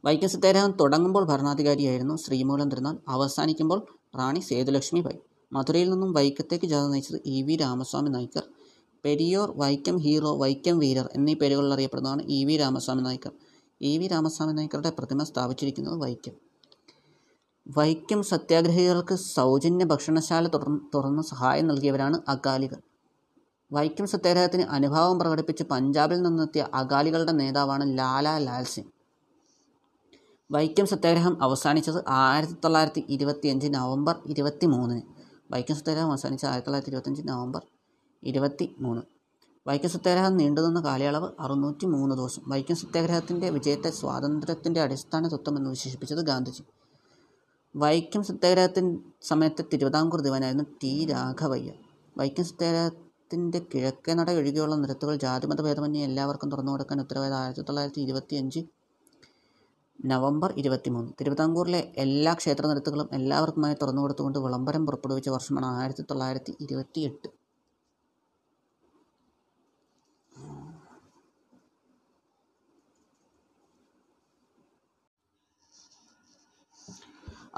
വൈക്കം സത്യാഗ്രഹം തുടങ്ങുമ്പോൾ ഭരണാധികാരിയായിരുന്നു ശ്രീമൂലം തിരുനാൾ. അവസാനിക്കുമ്പോൾ റാണി സേതുലക്ഷ്മി ബായി മധുരയിൽ നിന്നും വൈക്കത്തേക്ക് ജാഥ നയിച്ചത് E V Ramaswamy Naicker Periyar Vaikom hero Vaikom വീരർ എന്നീ പേരുകളിൽ അറിയപ്പെടുന്നതാണ് E V Ramaswamy Naicker E V Ramaswamy നായ്ക്കറുടെ പ്രതിമ സ്ഥാപിച്ചിരിക്കുന്നത് വൈക്കം. വൈക്കം സത്യാഗ്രഹികൾക്ക് സൗജന്യ ഭക്ഷണശാല തുറന്ന് തുറന്ന് സഹായം നൽകിയവരാണ് അകാലികൾ. വൈക്കം സത്യാഗ്രഹത്തിന് അനുഭാവം പ്രകടിപ്പിച്ച് പഞ്ചാബിൽ നിന്നെത്തിയ അകാലികളുടെ നേതാവാണ് ലാല ലാൽ സിംഗ്. വൈക്കം സത്യാഗ്രഹം അവസാനിച്ചത് ആയിരത്തി തൊള്ളായിരത്തി ഇരുപത്തിയഞ്ച് നവംബർ ഇരുപത്തി മൂന്നിന് വൈക്കം സത്യാഗ്രഹം അവസാനിച്ച ആയിരത്തി തൊള്ളായിരത്തി ഇരുപത്തഞ്ച് നവംബർ ഇരുപത്തി മൂന്ന് വൈക്കം സത്യാഗ്രഹം നീണ്ടുനിന്ന കാലയളവ് അറുന്നൂറ്റി മൂന്ന് ദിവസം. വൈക്കം സത്യാഗ്രഹത്തിന്റെ വിജയത്തെ സ്വാതന്ത്ര്യത്തിന്റെ അടിസ്ഥാന തത്വം എന്ന് വിശേഷിപ്പിച്ചത് ഗാന്ധിജി. വൈക്കം സത്യാഗ്രഹത്തിൻ സമയത്തെ തിരുവിതാംകൂർ ദിവാനായിരുന്നു ടി രാഘവയ്യ വൈക്കം സത്യാഗ്രഹത്തിന്റെ കിഴക്കേ നട ഒഴികെയുള്ള നിരത്തുകൾ ജാതിമത ഭേദമന്യേ എല്ലാവർക്കും തുറന്നു കൊടുക്കാൻ ഉത്തരവായത് ആയിരത്തി തൊള്ളായിരത്തി നവംബർ ഇരുപത്തിമൂന്ന്. തിരുവിതാംകൂറിലെ എല്ലാ ക്ഷേത്ര നിരത്തുകളും എല്ലാവർക്കുമായി തുറന്നു കൊടുത്തുകൊണ്ട് വിളംബരം പുറപ്പെടുവിച്ച വർഷമാണ് ആയിരത്തി തൊള്ളായിരത്തി ഇരുപത്തി എട്ട്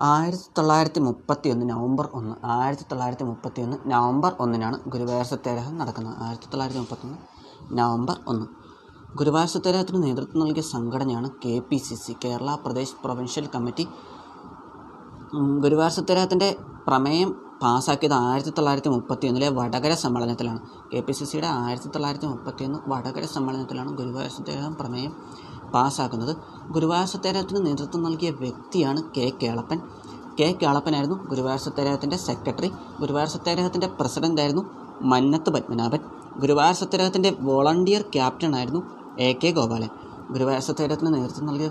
ആയിരത്തി തൊള്ളായിരത്തി മുപ്പത്തി ഒന്ന് നവംബർ ഒന്ന്. ആയിരത്തി തൊള്ളായിരത്തി മുപ്പത്തി ഒന്ന് നവംബർ ഒന്നിനാണ് ഗുരുവായൂർ സത്യാഗ്രഹം നടക്കുന്നത്. ആയിരത്തി തൊള്ളായിരത്തി മുപ്പത്തൊന്ന് നവംബർ ഒന്ന്. ഗുരുവായൂർ സത്യാഗ്രഹത്തിന് നേതൃത്വം നൽകിയ സംഘടനയാണ് K P C C Kerala Pradesh provincial committee. Guruvayur സത്യാഗ്രഹത്തിന്റെ പ്രമേയം പാസ്സാക്കിയത് ആയിരത്തി തൊള്ളായിരത്തി മുപ്പത്തി ഒന്നിലെ വടകര സമ്മേളനത്തിലാണ്. കെ പി സി സിയുടെ ആയിരത്തി തൊള്ളായിരത്തി മുപ്പത്തി ഒന്ന് വടകര സമ്മേളനത്തിലാണ് ഗുരുവായൂർ സത്യാഗ്രഹം പ്രമേയം പാസ്സാക്കുന്നത് ഗുരുവായൂർ സത്യാഗ്രഹത്തിന് നേതൃത്വം നൽകിയ വ്യക്തിയാണ് കെ കേളപ്പൻ. കെ കേളപ്പനായിരുന്നു ഗുരുവായൂർ സത്യാഗ്രഹത്തിന്റെ സെക്രട്ടറി. ഗുരുവായൂർ സത്യാഗ്രഹത്തിന്റെ പ്രസിഡന്റായിരുന്നു മന്നത്ത് പത്മനാഭൻ. ഗുരുവായൂർ സത്യാഗ്രഹത്തിന്റെ വോളണ്ടിയർ ക്യാപ്റ്റനായിരുന്നു എ കെ ഗോപാലൻ ഗുരുവായൂർ സത്യാഗ്രഹത്തിന് നേതൃത്വം നൽകിയ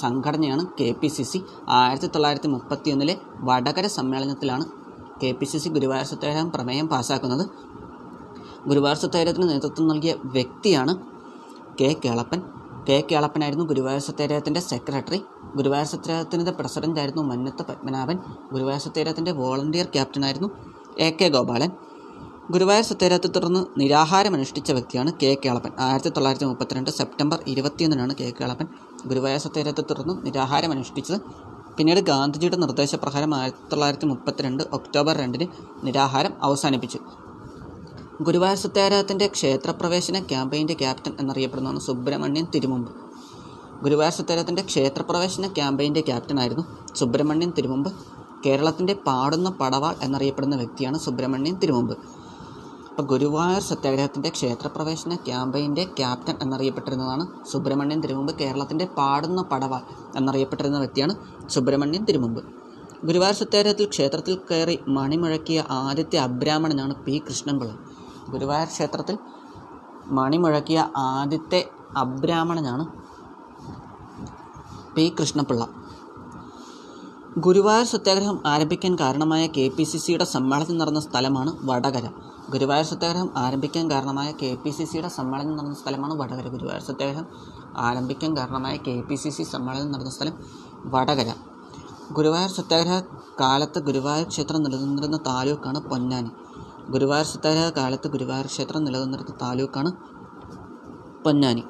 സംഘടനയാണ് കെ പി സി സി. ആയിരത്തി തൊള്ളായിരത്തി മുപ്പത്തി ഒന്നിലെ വടകര സമ്മേളനത്തിലാണ് K P C C Guruvayur പ്രമേയം പാസ്സാക്കുന്നത് ഗുരുവായൂർ നേതൃത്വം നൽകിയ വ്യക്തിയാണ് കെ കേളപ്പൻ. കെ കേളപ്പനായിരുന്നു ഗുരുവായൂർ സെക്രട്ടറി. ഗുരുവായൂർ പ്രസിഡന്റായിരുന്നു മന്നത്ത് പത്മനാഭൻ. ഗുരുവായൂർ വോളണ്ടിയർ ക്യാപ്റ്റനായിരുന്നു എ കെ ഗോപാലൻ. ഗുരുവായൂർ സത്യാഗ്രഹത്തെ തുടർന്ന് നിരാഹാരം അനുഷ്ഠിച്ച വ്യക്തിയാണ് കെ കേളപ്പൻ ആയിരത്തി തൊള്ളായിരത്തി മുപ്പത്തിരണ്ട് സെപ്റ്റംബർ ഇരുപത്തിയൊന്നിനാണ് കെ കേളപ്പൻ ഗുരുവായൂർ സത്യാഗ്രഹത്തെ തുടർന്ന് നിരാഹാരം അനുഷ്ഠിച്ചത്. പിന്നീട് ഗാന്ധിജിയുടെ നിർദ്ദേശപ്രകാരം ആയിരത്തി തൊള്ളായിരത്തി മുപ്പത്തിരണ്ട് ഒക്ടോബർ രണ്ടിന് നിരാഹാരം അവസാനിപ്പിച്ചു. ഗുരുവായൂർ സത്യാഗ്രഹത്തിന്റെ ക്ഷേത്രപ്രവേശന ക്യാമ്പയിന്റെ ക്യാപ്റ്റൻ എന്നറിയപ്പെടുന്നതാണ് സുബ്രഹ്മണ്യൻ തിരുമുമ്പ്. ഗുരുവായൂർ സത്യാഗ്രഹത്തിന്റെ ക്ഷേത്രപ്രവേശന ക്യാമ്പയിന്റെ ക്യാപ്റ്റനായിരുന്നു സുബ്രഹ്മണ്യൻ തിരുമുമ്പ്. കേരളത്തിന്റെ പാടുന്ന പടവാൾ എന്നറിയപ്പെടുന്ന വ്യക്തിയാണ് സുബ്രഹ്മണ്യൻ തിരുമുമ്പ്. അപ്പോൾ ഗുരുവായൂർ സത്യാഗ്രഹത്തിന്റെ ക്ഷേത്രപ്രവേശന ക്യാമ്പയിന്റെ ക്യാപ്റ്റൻ എന്നറിയപ്പെട്ടിരുന്നതാണ് സുബ്രഹ്മണ്യൻ തിരുമുമ്പ് കേരളത്തിന്റെ പാടുന്ന പടവാൾ എന്നറിയപ്പെട്ടിരുന്ന വ്യക്തിയാണ് സുബ്രഹ്മണ്യൻ തിരുമുമ്പ്. ഗുരുവായൂർ സത്യാഗ്രഹത്തിൽ ക്ഷേത്രത്തിൽ കയറി മണിമുഴക്കിയ ആദ്യത്തെ അബ്രാഹ്മണനാണ് പി. കൃഷ്ണൻപിള്ള. ഗുരുവായൂർ ക്ഷേത്രത്തിൽ മണിമുഴക്കിയ ആദ്യത്തെ അബ്രാഹ്മണനാണ് പി. കൃഷ്ണപിള്ള ഗുരുവായൂർ സത്യാഗ്രഹം ആരംഭിക്കാൻ കാരണമായ കെ. പി. സി. സിയുടെ സമ്മേളനം നടന്ന സ്ഥലമാണ് വടകര. ഗുരുവായൂർ സത്യാഗ്രഹം ആരംഭിക്കാൻ കാരണമായ കെ പി സി സിയുടെ സമ്മേളനം നടന്ന സ്ഥലമാണ് വടകര. ഗുരുവായൂർ സത്യാഗ്രഹം ആരംഭിക്കാൻ കാരണമായ കെ പി സി സി സമ്മേളനം നടന്ന സ്ഥലം വടകര. ഗുരുവായൂർ സത്യാഗ്രഹ കാലത്ത് ഗുരുവായൂർ ക്ഷേത്രം നിലനിന്നിരുന്ന താലൂക്കാണ് പൊന്നാനി. ഗുരുവായൂർ സത്യാഗ്രഹ കാലത്ത് ഗുരുവായൂർ ക്ഷേത്രം നിലനിന്നിരുന്ന താലൂക്കാണ് പൊന്നാനി.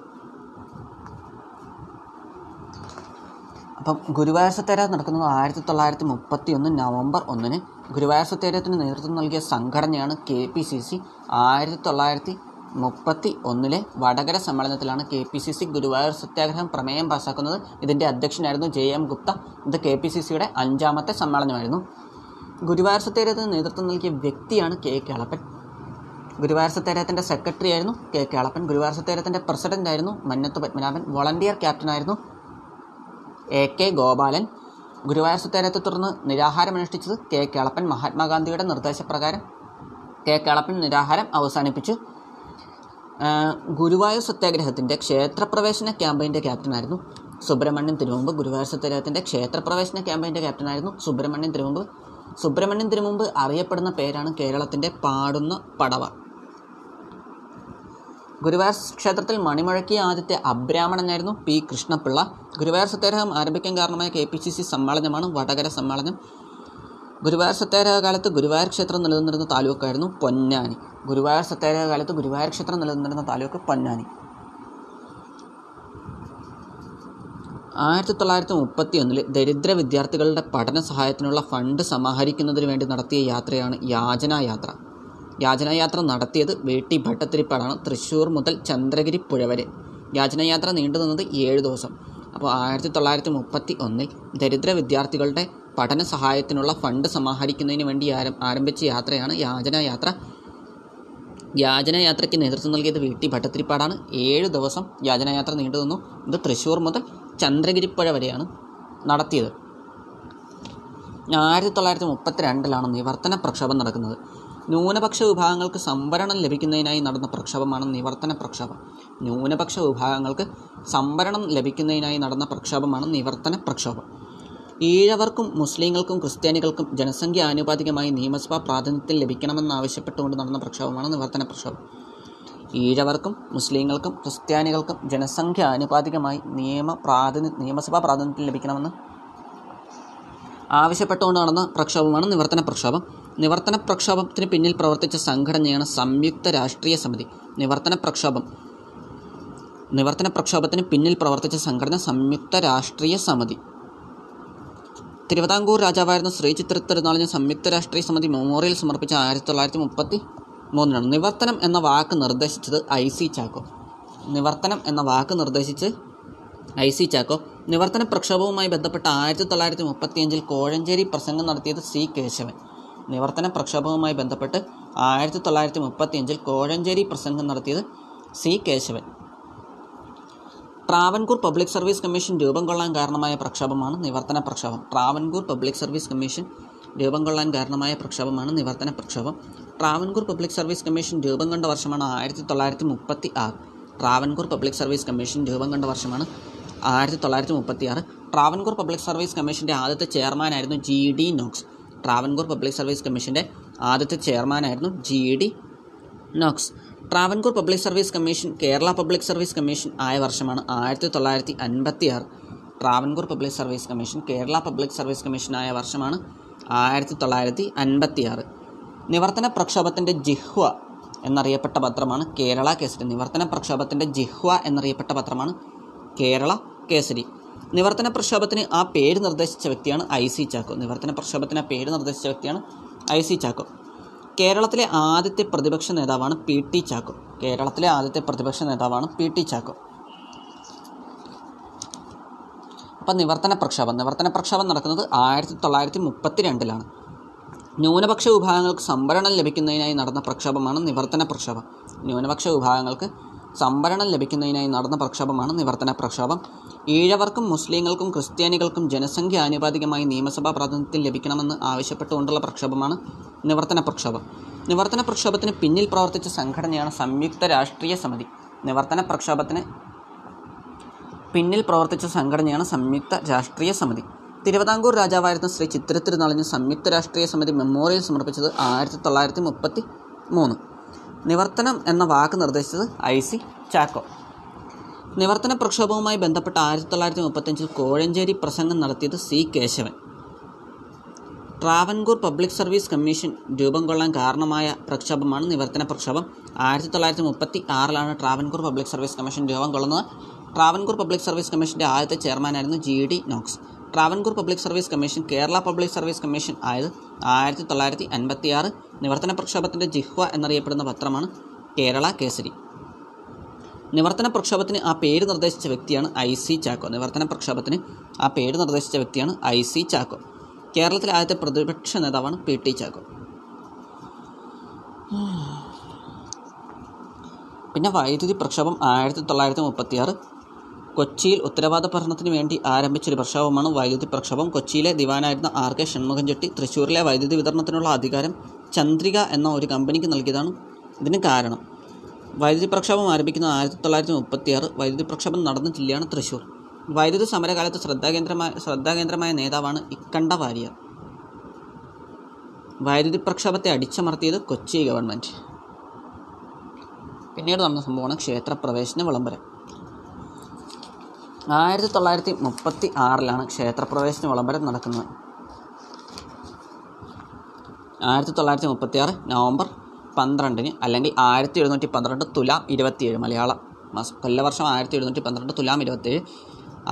അപ്പം ഗുരുവായൂർ സത്യാഗ്രഹം നടക്കുന്നത് ആയിരത്തി തൊള്ളായിരത്തി മുപ്പത്തി ഒന്ന് നവംബർ ഒന്നിന് ഗുരുവായൂർ സത്യാഗ്രഹത്തിന് നേതൃത്വം നൽകിയ സംഘടനയാണ് കെ പി സി സി. ആയിരത്തി തൊള്ളായിരത്തി മുപ്പത്തി ഒന്നിലെ വടകര സമ്മേളനത്തിലാണ് K P C C Guruvayur സത്യാഗ്രഹം പ്രമേയം പാസ്സാക്കുന്നത് ഇതിന്റെ അധ്യക്ഷനായിരുന്നു ജെ എം ഗുപ്ത. ഇത് കെ പി സി സിയുടെ അഞ്ചാമത്തെ സമ്മേളനമായിരുന്നു. ഗുരുവായൂർ സത്യാഗ്രഹത്തിന് നേതൃത്വം നൽകിയ വ്യക്തിയാണ് കെ കേളപ്പൻ. ഗുരുവായൂർ സത്യാഗ്രഹത്തിന്റെ സെക്രട്ടറി ആയിരുന്നു കെ കേളപ്പൻ. ഗുരുവായൂർ സത്യാഗ്രഹത്തിന്റെ പ്രസിഡന്റ് ആയിരുന്നു മന്നത്ത് പത്മനാഭൻ. വോളണ്ടിയർ ക്യാപ്റ്റനായിരുന്നു എ കെ ഗോപാലൻ. ഗുരുവായൂർ സത്യാഗ്രഹത്തെ തുടർന്ന് നിരാഹാരമനുഷ്ഠിച്ചത് കെ കേളപ്പൻ മഹാത്മാഗാന്ധിയുടെ നിർദ്ദേശപ്രകാരം. കെ കേളപ്പൻ നിരാഹാരം അവസാനിപ്പിച്ചു. ഗുരുവായൂർ സത്യാഗ്രഹത്തിന്റെ ക്ഷേത്രപ്രവേശന ക്യാമ്പയിന്റെ ക്യാപ്റ്റനായിരുന്നു സുബ്രഹ്മണ്യൻ തിരുമുമ്പ്. ഗുരുവായൂർ സത്യാഗ്രഹത്തിന്റെ ക്ഷേത്രപ്രവേശന ക്യാമ്പയിന്റെ ക്യാപ്റ്റനായിരുന്നു സുബ്രഹ്മണ്യൻ തിരുമുമ്പ്. സുബ്രഹ്മണ്യൻ തിരുമുമ്പ് അറിയപ്പെടുന്ന പേരാണ് കേരളത്തിന്റെ പാടുന്ന പടവ. ഗുരുവായൂർ ക്ഷേത്രത്തിൽ മണിമുഴക്കിയ ആദ്യത്തെ അബ്രാഹ്മണനായിരുന്നു പി കൃഷ്ണപിള്ള. ഗുരുവായൂർ സത്യാഗ്രഹം ആരംഭിക്കാൻ കാരണമായ കെ പി സി സി സമ്മേളനമാണ് വടകര സമ്മേളനം. ഗുരുവായൂർ സത്യാഗ്രഹ കാലത്ത് ഗുരുവായൂർ ക്ഷേത്രം നിലനിന്നിരുന്ന താലൂക്കായിരുന്നു പൊന്നാനി. ഗുരുവായൂർ സത്യാഗ്രഹ കാലത്ത് ഗുരുവായൂർ ക്ഷേത്രം നിലനിന്നിരുന്ന താലൂക്ക് പൊന്നാനി. ആയിരത്തി തൊള്ളായിരത്തി മുപ്പത്തി ഒന്നിൽ ദരിദ്ര വിദ്യാർത്ഥികളുടെ പഠന സഹായത്തിനുള്ള ഫണ്ട് സമാഹരിക്കുന്നതിന് വേണ്ടി നടത്തിയ യാത്രയാണ് യാചനായാത്ര യാചനായാത്ര നടത്തിയത് വേട്ടി ഭട്ടത്തിരിപ്പാടാണ് തൃശ്ശൂർ മുതൽ ചന്ദ്രഗിരി പുഴ വരെ. യാചനായാത്ര നീണ്ടുനിന്നത് ഏഴ് ദിവസം. അപ്പോൾ ആയിരത്തി തൊള്ളായിരത്തി മുപ്പത്തി ഒന്നിൽ ദരിദ്ര വിദ്യാർത്ഥികളുടെ പഠന സഹായത്തിനുള്ള ഫണ്ട് സമാഹരിക്കുന്നതിന് വേണ്ടി ആരം ആരംഭിച്ച യാത്രയാണ് യാചന യാത്ര. യാചന യാത്രയ്ക്ക് നേതൃത്വം നൽകിയത് വി. ടി. ഭട്ടത്തിരിപ്പാടാണ് ഏഴ് ദിവസം യാചനയാത്ര നീണ്ടു നിന്നു. ഇത് തൃശ്ശൂർ മുതൽ ചന്ദ്രഗിരിപ്പുഴ വരെയാണ് നടത്തിയത്. ആയിരത്തി തൊള്ളായിരത്തി മുപ്പത്തി രണ്ടിലാണ് നിവർത്തന പ്രക്ഷോഭം നടക്കുന്നത്. ന്യൂനപക്ഷ വിഭാഗങ്ങൾക്ക് സംവരണം ലഭിക്കുന്നതിനായി നടന്ന പ്രക്ഷോഭമാണ് നിവർത്തന പ്രക്ഷോഭം. ന്യൂനപക്ഷ വിഭാഗങ്ങൾക്ക് സംവരണം ലഭിക്കുന്നതിനായി നടന്ന പ്രക്ഷോഭമാണ് നിവർത്തന പ്രക്ഷോഭം. ഈഴവർക്കും മുസ്ലിങ്ങൾക്കും ക്രിസ്ത്യാനികൾക്കും ജനസംഖ്യ ആനുപാതികമായി നിയമസഭാ പ്രാതിനിധ്യം ലഭിക്കണമെന്നാവശ്യപ്പെട്ടുകൊണ്ട് നടന്ന പ്രക്ഷോഭമാണ് നിവർത്തന പ്രക്ഷോഭം. ഈഴവർക്കും മുസ്ലിങ്ങൾക്കും ക്രിസ്ത്യാനികൾക്കും ജനസംഖ്യ ആനുപാതികമായി നിയമ പ്രാതിനി നിയമസഭാ പ്രാതിനിധ്യം ലഭിക്കണമെന്ന് ആവശ്യപ്പെട്ടുകൊണ്ട് നടന്ന പ്രക്ഷോഭമാണ് നിവർത്തന പ്രക്ഷോഭം. നിവർത്തന പ്രക്ഷോഭത്തിന് പിന്നിൽ പ്രവർത്തിച്ച സംഘടനയാണ് സംയുക്ത രാഷ്ട്രീയ സമിതി. നിവർത്തന പ്രക്ഷോഭം. നിവർത്തന പ്രക്ഷോഭത്തിന് പിന്നിൽ പ്രവർത്തിച്ച സംഘടന സംയുക്ത രാഷ്ട്രീയ സമിതി. തിരുവിതാംകൂർ രാജാവായിരുന്ന ശ്രീ ചിത്ര തിരുനാളിന് സംയുക്ത രാഷ്ട്രീയ സമിതി മെമ്മോറിയൽ സമർപ്പിച്ച ആയിരത്തി തൊള്ളായിരത്തി മുപ്പത്തി മൂന്നിനാണ് നിവർത്തനം എന്ന വാക്ക് നിർദ്ദേശിച്ചത് ഐ സി ചാക്കോ. നിവർത്തനം എന്ന വാക്ക് നിർദ്ദേശിച്ച് ഐ സി ചാക്കോ നിവർത്തന പ്രക്ഷോഭവുമായി ബന്ധപ്പെട്ട് ആയിരത്തി തൊള്ളായിരത്തി മുപ്പത്തിയഞ്ചിൽ കോഴഞ്ചേരി പ്രസംഗം നടത്തിയത് സി കേശവൻ. നിവർത്തന പ്രക്ഷോഭവുമായി ബന്ധപ്പെട്ട് ആയിരത്തി തൊള്ളായിരത്തി മുപ്പത്തിയഞ്ചിൽ കോഴഞ്ചേരി പ്രസംഗം നടത്തിയത് C Kesavan. Travancore public service commission രൂപം കൊള്ളാൻ കാരണമായ പ്രക്ഷോഭമാണ് നിവർത്തന പ്രക്ഷോഭം. ട്രാവൻകൂർ പബ്ലിക് സർവീസ് കമ്മീഷൻ രൂപം കൊള്ളാൻ കാരണമായ പ്രക്ഷോഭമാണ് നിവർത്തന പ്രക്ഷോഭം. ട്രാവൻകൂർ പബ്ലിക് സർവീസ് കമ്മീഷൻ രൂപം കൊണ്ട വർഷമാണ് ആയിരത്തി തൊള്ളായിരത്തി മുപ്പത്തി ആറ് ട്രാവൻകൂർ പബ്ലിക് സർവീസ് കമ്മീഷൻ രൂപം കൊണ്ട വർഷമാണ് ആയിരത്തി തൊള്ളായിരത്തി മുപ്പത്തി ആറ് ട്രാവൻകൂർ പബ്ലിക് സർവീസ് കമ്മീഷന്റെ ആദ്യത്തെ ചെയർമാനായിരുന്നു G D Knox. Travancore public service കമ്മീഷന്റെ ആദ്യത്തെ ചെയർമാനായിരുന്നു G D Knox. Travancore public service commission Kerala public service commission ആയ വർഷമാണ് ആയിരത്തി തൊള്ളായിരത്തി അൻപത്തി ആറ് Travancore public service commission Kerala public service commission ആയ വർഷമാണ് ആയിരത്തി തൊള്ളായിരത്തി അൻപത്തി ആറ് നിവർത്തന പ്രക്ഷോഭത്തിന്റെ ജിഹ്വ എന്നറിയപ്പെട്ട പത്രമാണ് കേരള കേസറ്റ് നിവർത്തന പ്രക്ഷോഭത്തിന്റെ ജിഹ്വ എന്നറിയപ്പെട്ട പത്രമാണ് കേരള കേസരി. നിവർത്തന പ്രക്ഷോഭത്തിന് ആ പേര് നിർദ്ദേശിച്ച വ്യക്തിയാണ് ഐ സി ചാക്കോ. നിവർത്തന പ്രക്ഷോഭത്തിന് ആ പേര് നിർദ്ദേശിച്ച വ്യക്തിയാണ് ഐ സി ചാക്കോ. കേരളത്തിലെ ആദ്യത്തെ പ്രതിപക്ഷ നേതാവാണ് പി ടി ചാക്കോ. കേരളത്തിലെ ആദ്യത്തെ പ്രതിപക്ഷ നേതാവാണ് പി ടി ചാക്കോ. അപ്പം നിവർത്തന പ്രക്ഷോഭം. നിവർത്തന പ്രക്ഷോഭം നടക്കുന്നത് ആയിരത്തി തൊള്ളായിരത്തി മുപ്പത്തി രണ്ടിലാണ് ന്യൂനപക്ഷ വിഭാഗങ്ങൾക്ക് സംവരണം ലഭിക്കുന്നതിനായി നടന്ന പ്രക്ഷോഭമാണ് നിവർത്തന പ്രക്ഷോഭം. ന്യൂനപക്ഷ വിഭാഗങ്ങൾക്ക് സംവരണം ലഭിക്കുന്നതിനായി നടന്ന പ്രക്ഷോഭമാണ് നിവർത്തന പ്രക്ഷോഭം. ഈഴവർക്കും മുസ്ലിങ്ങൾക്കും ക്രിസ്ത്യാനികൾക്കും ജനസംഖ്യ ആനുപാതികമായി നിയമസഭാ പ്രാതിനിധ്യം ലഭിക്കണമെന്ന് ആവശ്യപ്പെട്ടുകൊണ്ടുള്ള പ്രക്ഷോഭമാണ് നിവർത്തന പ്രക്ഷോഭം. നിവർത്തന പ്രക്ഷോഭത്തിന് പിന്നിൽ പ്രവർത്തിച്ച സംഘടനയാണ് സംയുക്ത രാഷ്ട്രീയ സമിതി. നിവർത്തന പ്രക്ഷോഭത്തിന് പിന്നിൽ പ്രവർത്തിച്ച സംഘടനയാണ് സംയുക്ത രാഷ്ട്രീയ സമിതി. തിരുവിതാംകൂർ രാജാവായിരുന്ന ശ്രീ ചിത്രത്തിരുനാളിന് സംയുക്ത രാഷ്ട്രീയ സമിതി മെമ്മോറിയൽ സമർപ്പിച്ചത് ആയിരത്തി തൊള്ളായിരത്തി മുപ്പത്തി മൂന്ന് നിവർത്തനം എന്ന വാക്ക് നിർദ്ദേശിച്ചത് ഐ സി ചാക്കോ. നിവർത്തന പ്രക്ഷോഭവുമായി ബന്ധപ്പെട്ട് ആയിരത്തി തൊള്ളായിരത്തി മുപ്പത്തഞ്ചിൽ കോഴഞ്ചേരി പ്രസംഗം നടത്തിയത് C Kesavan. Travancore public service commission രൂപം കൊള്ളാൻ കാരണമായ പ്രക്ഷോഭമാണ് നിവർത്തന പ്രക്ഷോഭം. ആയിരത്തി തൊള്ളായിരത്തി മുപ്പത്തി ആറിലാണ് ട്രാവൻകൂർ പബ്ലിക് സർവീസ് കമ്മീഷൻ രൂപം കൊള്ളുന്നത്. ട്രാവൻകൂർ പബ്ലിക് സർവീസ് കമ്മീഷന്റെ ആദ്യത്തെ ചെയർമാനായിരുന്നു G D Knox. Travancore public service commission Kerala public service commission ആയത് ആയിരത്തി തൊള്ളായിരത്തി അൻപത്തി ആറ് നിവർത്തന പ്രക്ഷോഭത്തിന്റെ ജിഹ്വ എന്നറിയപ്പെടുന്ന പത്രമാണ് കേരള കേസരി. നിവർത്തന പ്രക്ഷോഭത്തിന് ആ പേര് നിർദ്ദേശിച്ച വ്യക്തിയാണ് ഐ സി ചാക്കോ. നിവർത്തന പ്രക്ഷോഭത്തിന് ആ പേര് നിർദ്ദേശിച്ച വ്യക്തിയാണ് ഐ സി ചാക്കോ. കേരളത്തിലെ ആദ്യത്തെ പ്രതിപക്ഷ നേതാവാണ് പി ടി ചാക്കോ. പിന്നെ വൈദ്യുതി പ്രക്ഷോഭം ആയിരത്തി തൊള്ളായിരത്തി മുപ്പത്തി ആറ് കൊച്ചിയിൽ ഉത്തരവാദ ഭരണത്തിന് വേണ്ടി ആരംഭിച്ചൊരു പ്രക്ഷോഭമാണ് വൈദ്യുതി പ്രക്ഷോഭം. കൊച്ചിയിലെ ദിവാനായിരുന്ന ആർ കെ ഷൺമുഖൻചെട്ടി തൃശ്ശൂരിലെ വൈദ്യുതി വിതരണത്തിനുള്ള അധികാരം ചന്ദ്രിക എന്ന ഒരു കമ്പനിക്ക് നൽകിയതാണ് ഇതിന് കാരണം. വൈദ്യുതി പ്രക്ഷോഭം ആരംഭിക്കുന്ന ആയിരത്തി തൊള്ളായിരത്തി മുപ്പത്തി ആറ് വൈദ്യുതി പ്രക്ഷോഭം നടന്ന ജില്ലയാണ് തൃശ്ശൂർ വൈദ്യുതി സമരകാലത്ത് ശ്രദ്ധാകേന്ദ്രമായ ശ്രദ്ധാകേന്ദ്രമായ നേതാവാണ് ഇക്കണ്ട വാര്യർ. വൈദ്യുതി പ്രക്ഷോഭത്തെ അടിച്ചമർത്തിയത് കൊച്ചി ഗവൺമെന്റ് പിന്നീട് നടന്ന സംഭവമാണ് ക്ഷേത്രപ്രവേശന വിളംബരം. ആയിരത്തി തൊള്ളായിരത്തി മുപ്പത്തി ആറിലാണ് ക്ഷേത്രപ്രവേശന വിളംബരം നടക്കുന്നത്. ആയിരത്തി തൊള്ളായിരത്തി മുപ്പത്തി ആറ് നവംബർ പന്ത്രണ്ടിന് അല്ലെങ്കിൽ ആയിരത്തി എഴുന്നൂറ്റി പന്ത്രണ്ട് തുലാം ഇരുപത്തിയേഴ് മലയാള മാസം കൊല്ലവർഷം ആയിരത്തി എഴുന്നൂറ്റി പന്ത്രണ്ട് തുലാം ഇരുപത്തിയേഴ്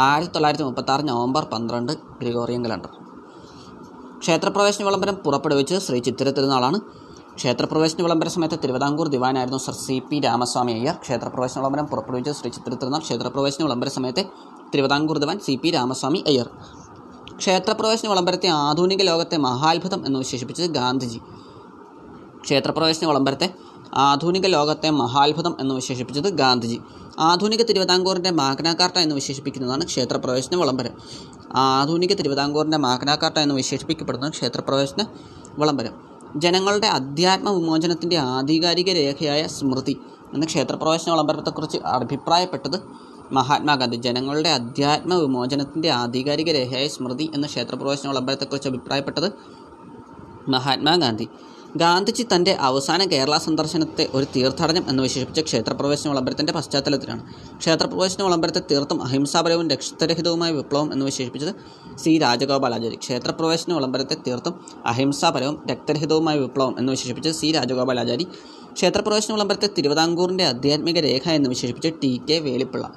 ആയിരത്തി തൊള്ളായിരത്തി മുപ്പത്തി ആറ് നവംബർ പന്ത്രണ്ട് ഗ്രിഗോറിയൻ കലണ്ടർ. ക്ഷേത്രപ്രവേശന വിളംബരം പുറപ്പെടുവിച്ചത് ശ്രീ ചിത്തിര തിരുനാളാണ്. ക്ഷേത്രപ്രവേശന വിളംബര സമയത്ത് Thiruvithamkoor ദിവാനായിരുന്നു Sir C P Ramaswami Iyer. ക്ഷേത്രപ്രവേശന വിളംബരം പുറപ്പെടുവിച്ച ശ്രീ ചിത്രത്തിരുന്ന ക്ഷേത്രപ്രവേശന വിളംബര സമയത്തെ തിരുവിതാംകൂർ ദിവാൻ സി പി രാമസ്വാമി അയ്യർ. ക്ഷേത്രപ്രവേശന വിളംബരത്തെ ആധുനിക ലോകത്തെ മഹാത്ഭുതം എന്ന് വിശേഷിപ്പിച്ചത് ഗാന്ധിജി. ക്ഷേത്രപ്രവേശന വിളംബരത്തെ ആധുനിക ലോകത്തെ മഹാത്ഭുതം എന്ന് വിശേഷിപ്പിച്ചത് ഗാന്ധിജി. ആധുനിക തിരുവിതാംകൂറിന്റെ മാഗ്നാകാർട്ട എന്ന് വിശേഷിപ്പിക്കുന്നതാണ് ക്ഷേത്രപ്രവേശന വിളംബരം. ആധുനിക തിരുവിതാംകൂറിന്റെ മാഗ്നാകാർട്ട എന്ന് വിശേഷിപ്പിക്കപ്പെടുന്നതാണ് ക്ഷേത്രപ്രവേശന വിളംബരം. ജനങ്ങളുടെ അധ്യാത്മ വിമോചനത്തിന്റെ ആധികാരിക രേഖയായ സ്മൃതി എന്ന ക്ഷേത്രപ്രവേശന വിളംബരത്തെക്കുറിച്ച് അഭിപ്രായപ്പെട്ടത് മഹാത്മാഗാന്ധി. ജനങ്ങളുടെ അധ്യാത്മ വിമോചനത്തിന്റെ ആധികാരിക രേഖയായ സ്മൃതി എന്ന ക്ഷേത്രപ്രവേശന വിളംബരത്തെക്കുറിച്ച് അഭിപ്രായപ്പെട്ടത് മഹാത്മാഗാന്ധി. ഗാന്ധിജി തന്റെ അവസാന കേരള സന്ദർശനത്തെ ഒരു തീർത്ഥാടനം എന്ന് വിശേഷിപ്പിച്ച ക്ഷേത്രപ്രവേശന വിളംബരത്തിന്റെ പശ്ചാത്തലത്തിലാണ്. ക്ഷേത്രപ്രവേശന വിളംബരത്തെ തീർത്തും അഹിംസാപരവും രക്തരഹിതവുമായ വിപ്ലവം എന്ന് വിശേഷിപ്പിച്ചത് സി. രാജഗോപാലാചാരി ക്ഷേത്രപ്രവേശന വിളംബരത്തെ തീർത്തും അഹിംസാപരവും രക്തരഹിതവുമായ വിപ്ലവം എന്ന് വിശേഷിപ്പിച്ച സി. രാജഗോപാലാചാരി ക്ഷേത്രപ്രവേശന വിളംബരത്തെ തിരുവിതാംകൂറിന്റെ ആധ്യാത്മിക രേഖ എന്ന് വിശേഷിപ്പിച്ച ടി. കെ. വേലിപ്പിള്ള.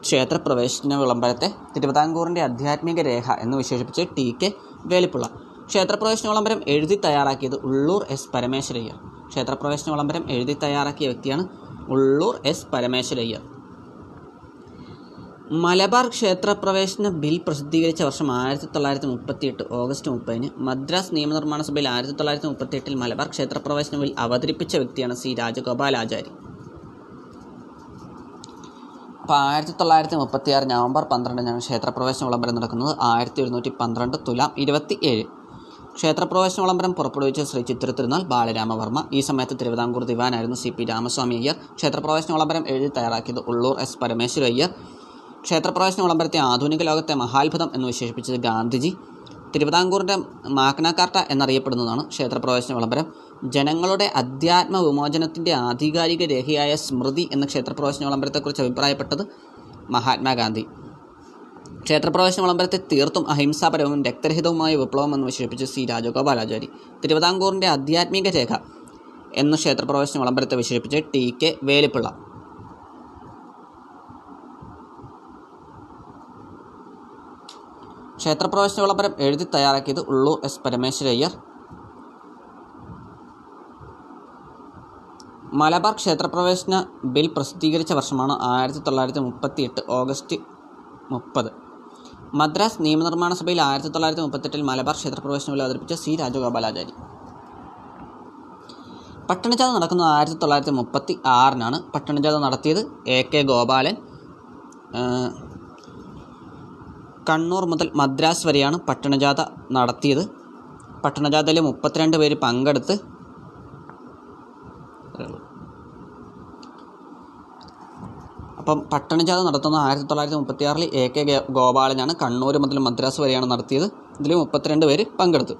ക്ഷേത്രപ്രവേശന വിളംബരത്തെ തിരുവിതാംകൂറിന്റെ ആധ്യാത്മിക രേഖ എന്ന് വിശേഷിപ്പിച്ച് ടി. കെ. വേലിപ്പിള്ള. ക്ഷേത്രപ്രവേശന വിളംബരം എഴുതി തയ്യാറാക്കിയത് ഉള്ളൂർ എസ് പരമേശ്വരയ്യർ ക്ഷേത്രപ്രവേശന വിളംബരം എഴുതി തയ്യാറാക്കിയ വ്യക്തിയാണ് ഉള്ളൂർ എസ് പരമേശ്വരയ്യർ മലബാർ ക്ഷേത്രപ്രവേശന ബിൽ പ്രസിദ്ധീകരിച്ച വർഷം ആയിരത്തി തൊള്ളായിരത്തി മുപ്പത്തി എട്ട് ഓഗസ്റ്റ് മുപ്പതിന് മദ്രാസ് നിയമനിർമ്മാണ സഭയിൽ ആയിരത്തി തൊള്ളായിരത്തി മുപ്പത്തി എട്ടിൽ മലബാർ ക്ഷേത്രപ്രവേശന ബിൽ അവതരിപ്പിച്ച വ്യക്തിയാണ് സി രാജഗോപാലാചാരി. അപ്പോൾ ആയിരത്തി തൊള്ളായിരത്തി മുപ്പത്തി ആറ് നവംബർ പന്ത്രണ്ടിനാണ് ക്ഷേത്രപ്രവേശന വിളംബരം നടക്കുന്നത്. ആയിരത്തി എഴുന്നൂറ്റി പന്ത്രണ്ട് തുലാം ഇരുപത്തി ഏഴ് ക്ഷേത്രപ്രവേശന വിളംബരം പുറപ്പെടുവിച്ച ശ്രീ ചിത്ര തിരുനാൾ ബാലരാമവർമ്മ. ഈ സമയത്ത് തിരുവിതാംകൂർ ദിവാനായിരുന്നു സി പി രാമസ്വാമി അയ്യർ. ക്ഷേത്രപ്രവേശന വിളംബരം എഴുതി തയ്യാറാക്കിയത് ഉള്ളൂർ എസ് പരമേശ്വര അയ്യർ. ക്ഷേത്രപ്രവേശന വിളംബരത്തെ ആധുനിക ലോകത്തെ മഹാത്ഭുതം എന്ന് വിശേഷിപ്പിച്ചത് ഗാന്ധിജി. തിരുവിതാംകൂറിന്റെ മാഗ്നാകാർട്ട എന്നറിയപ്പെടുന്നതാണ് ക്ഷേത്രപ്രവേശന വിളംബരം ജനങ്ങളുടെ അധ്യാത്മ വിമോചനത്തിന്റെ ആധികാരിക രേഖയായ സ്മൃതി എന്ന ക്ഷേത്രപ്രവേശന വിളംബരത്തെക്കുറിച്ച് അഭിപ്രായപ്പെട്ടത് മഹാത്മാഗാന്ധി. ക്ഷേത്രപ്രവേശന വിളംബരത്തെ തീർത്തും അഹിംസാപരവും രക്തരഹിതവുമായ വിപ്ലവം എന്ന് വിശേഷിപ്പിച്ച് സി രാജഗോപാലാചാരി. തിരുവിതാംകൂറിന്റെ ആധ്യാത്മിക രേഖ എന്ന് ക്ഷേത്രപ്രവേശന വിളംബരത്തെ വിശേഷിപ്പിച്ച് ടി കെ വേലിപ്പിള്ള. ക്ഷേത്രപ്രവേശന വിളംബരം എഴുതി തയ്യാറാക്കിയത് ഉള്ളൂർ എസ് പരമേശ്വരയ്യർ. മലബാർ ക്ഷേത്രപ്രവേശന ബിൽ പ്രസിദ്ധീകരിച്ച വർഷമാണ് ആയിരത്തി തൊള്ളായിരത്തി മുപ്പത്തി എട്ട് ഓഗസ്റ്റ് മുപ്പത്. മദ്രാസ് നിയമനിർമ്മാണ സഭയിൽ ആയിരത്തി തൊള്ളായിരത്തി മുപ്പത്തെട്ടിൽ മലബാർ ക്ഷേത്രപ്രവേശനം അവതരിപ്പിച്ച സി രാജഗോപാലാചാരി. പട്ടണജാഥ നടക്കുന്നത് ആയിരത്തി തൊള്ളായിരത്തി മുപ്പത്തി ആറിനാണ് പട്ടണജാഥ നടത്തിയത് എ കെ ഗോപാലൻ. കണ്ണൂർ മുതൽ മദ്രാസ് വരെയാണ് പട്ടണജാഥ നടത്തിയത്. പട്ടണജാഥയിൽ മുപ്പത്തിരണ്ട് പേര് പങ്കെടുത്ത് അപ്പം പട്ടണജാഥ നടത്തുന്ന ആയിരത്തി തൊള്ളായിരത്തി മുപ്പത്തി ആറിൽ എ കെ ഗോപാലനാണ് കണ്ണൂർ മുതൽ മദ്രാസ് വരെയാണ് നടത്തിയത്. ഇതിൽ മുപ്പത്തിരണ്ട് പേര് പങ്കെടുത്തു.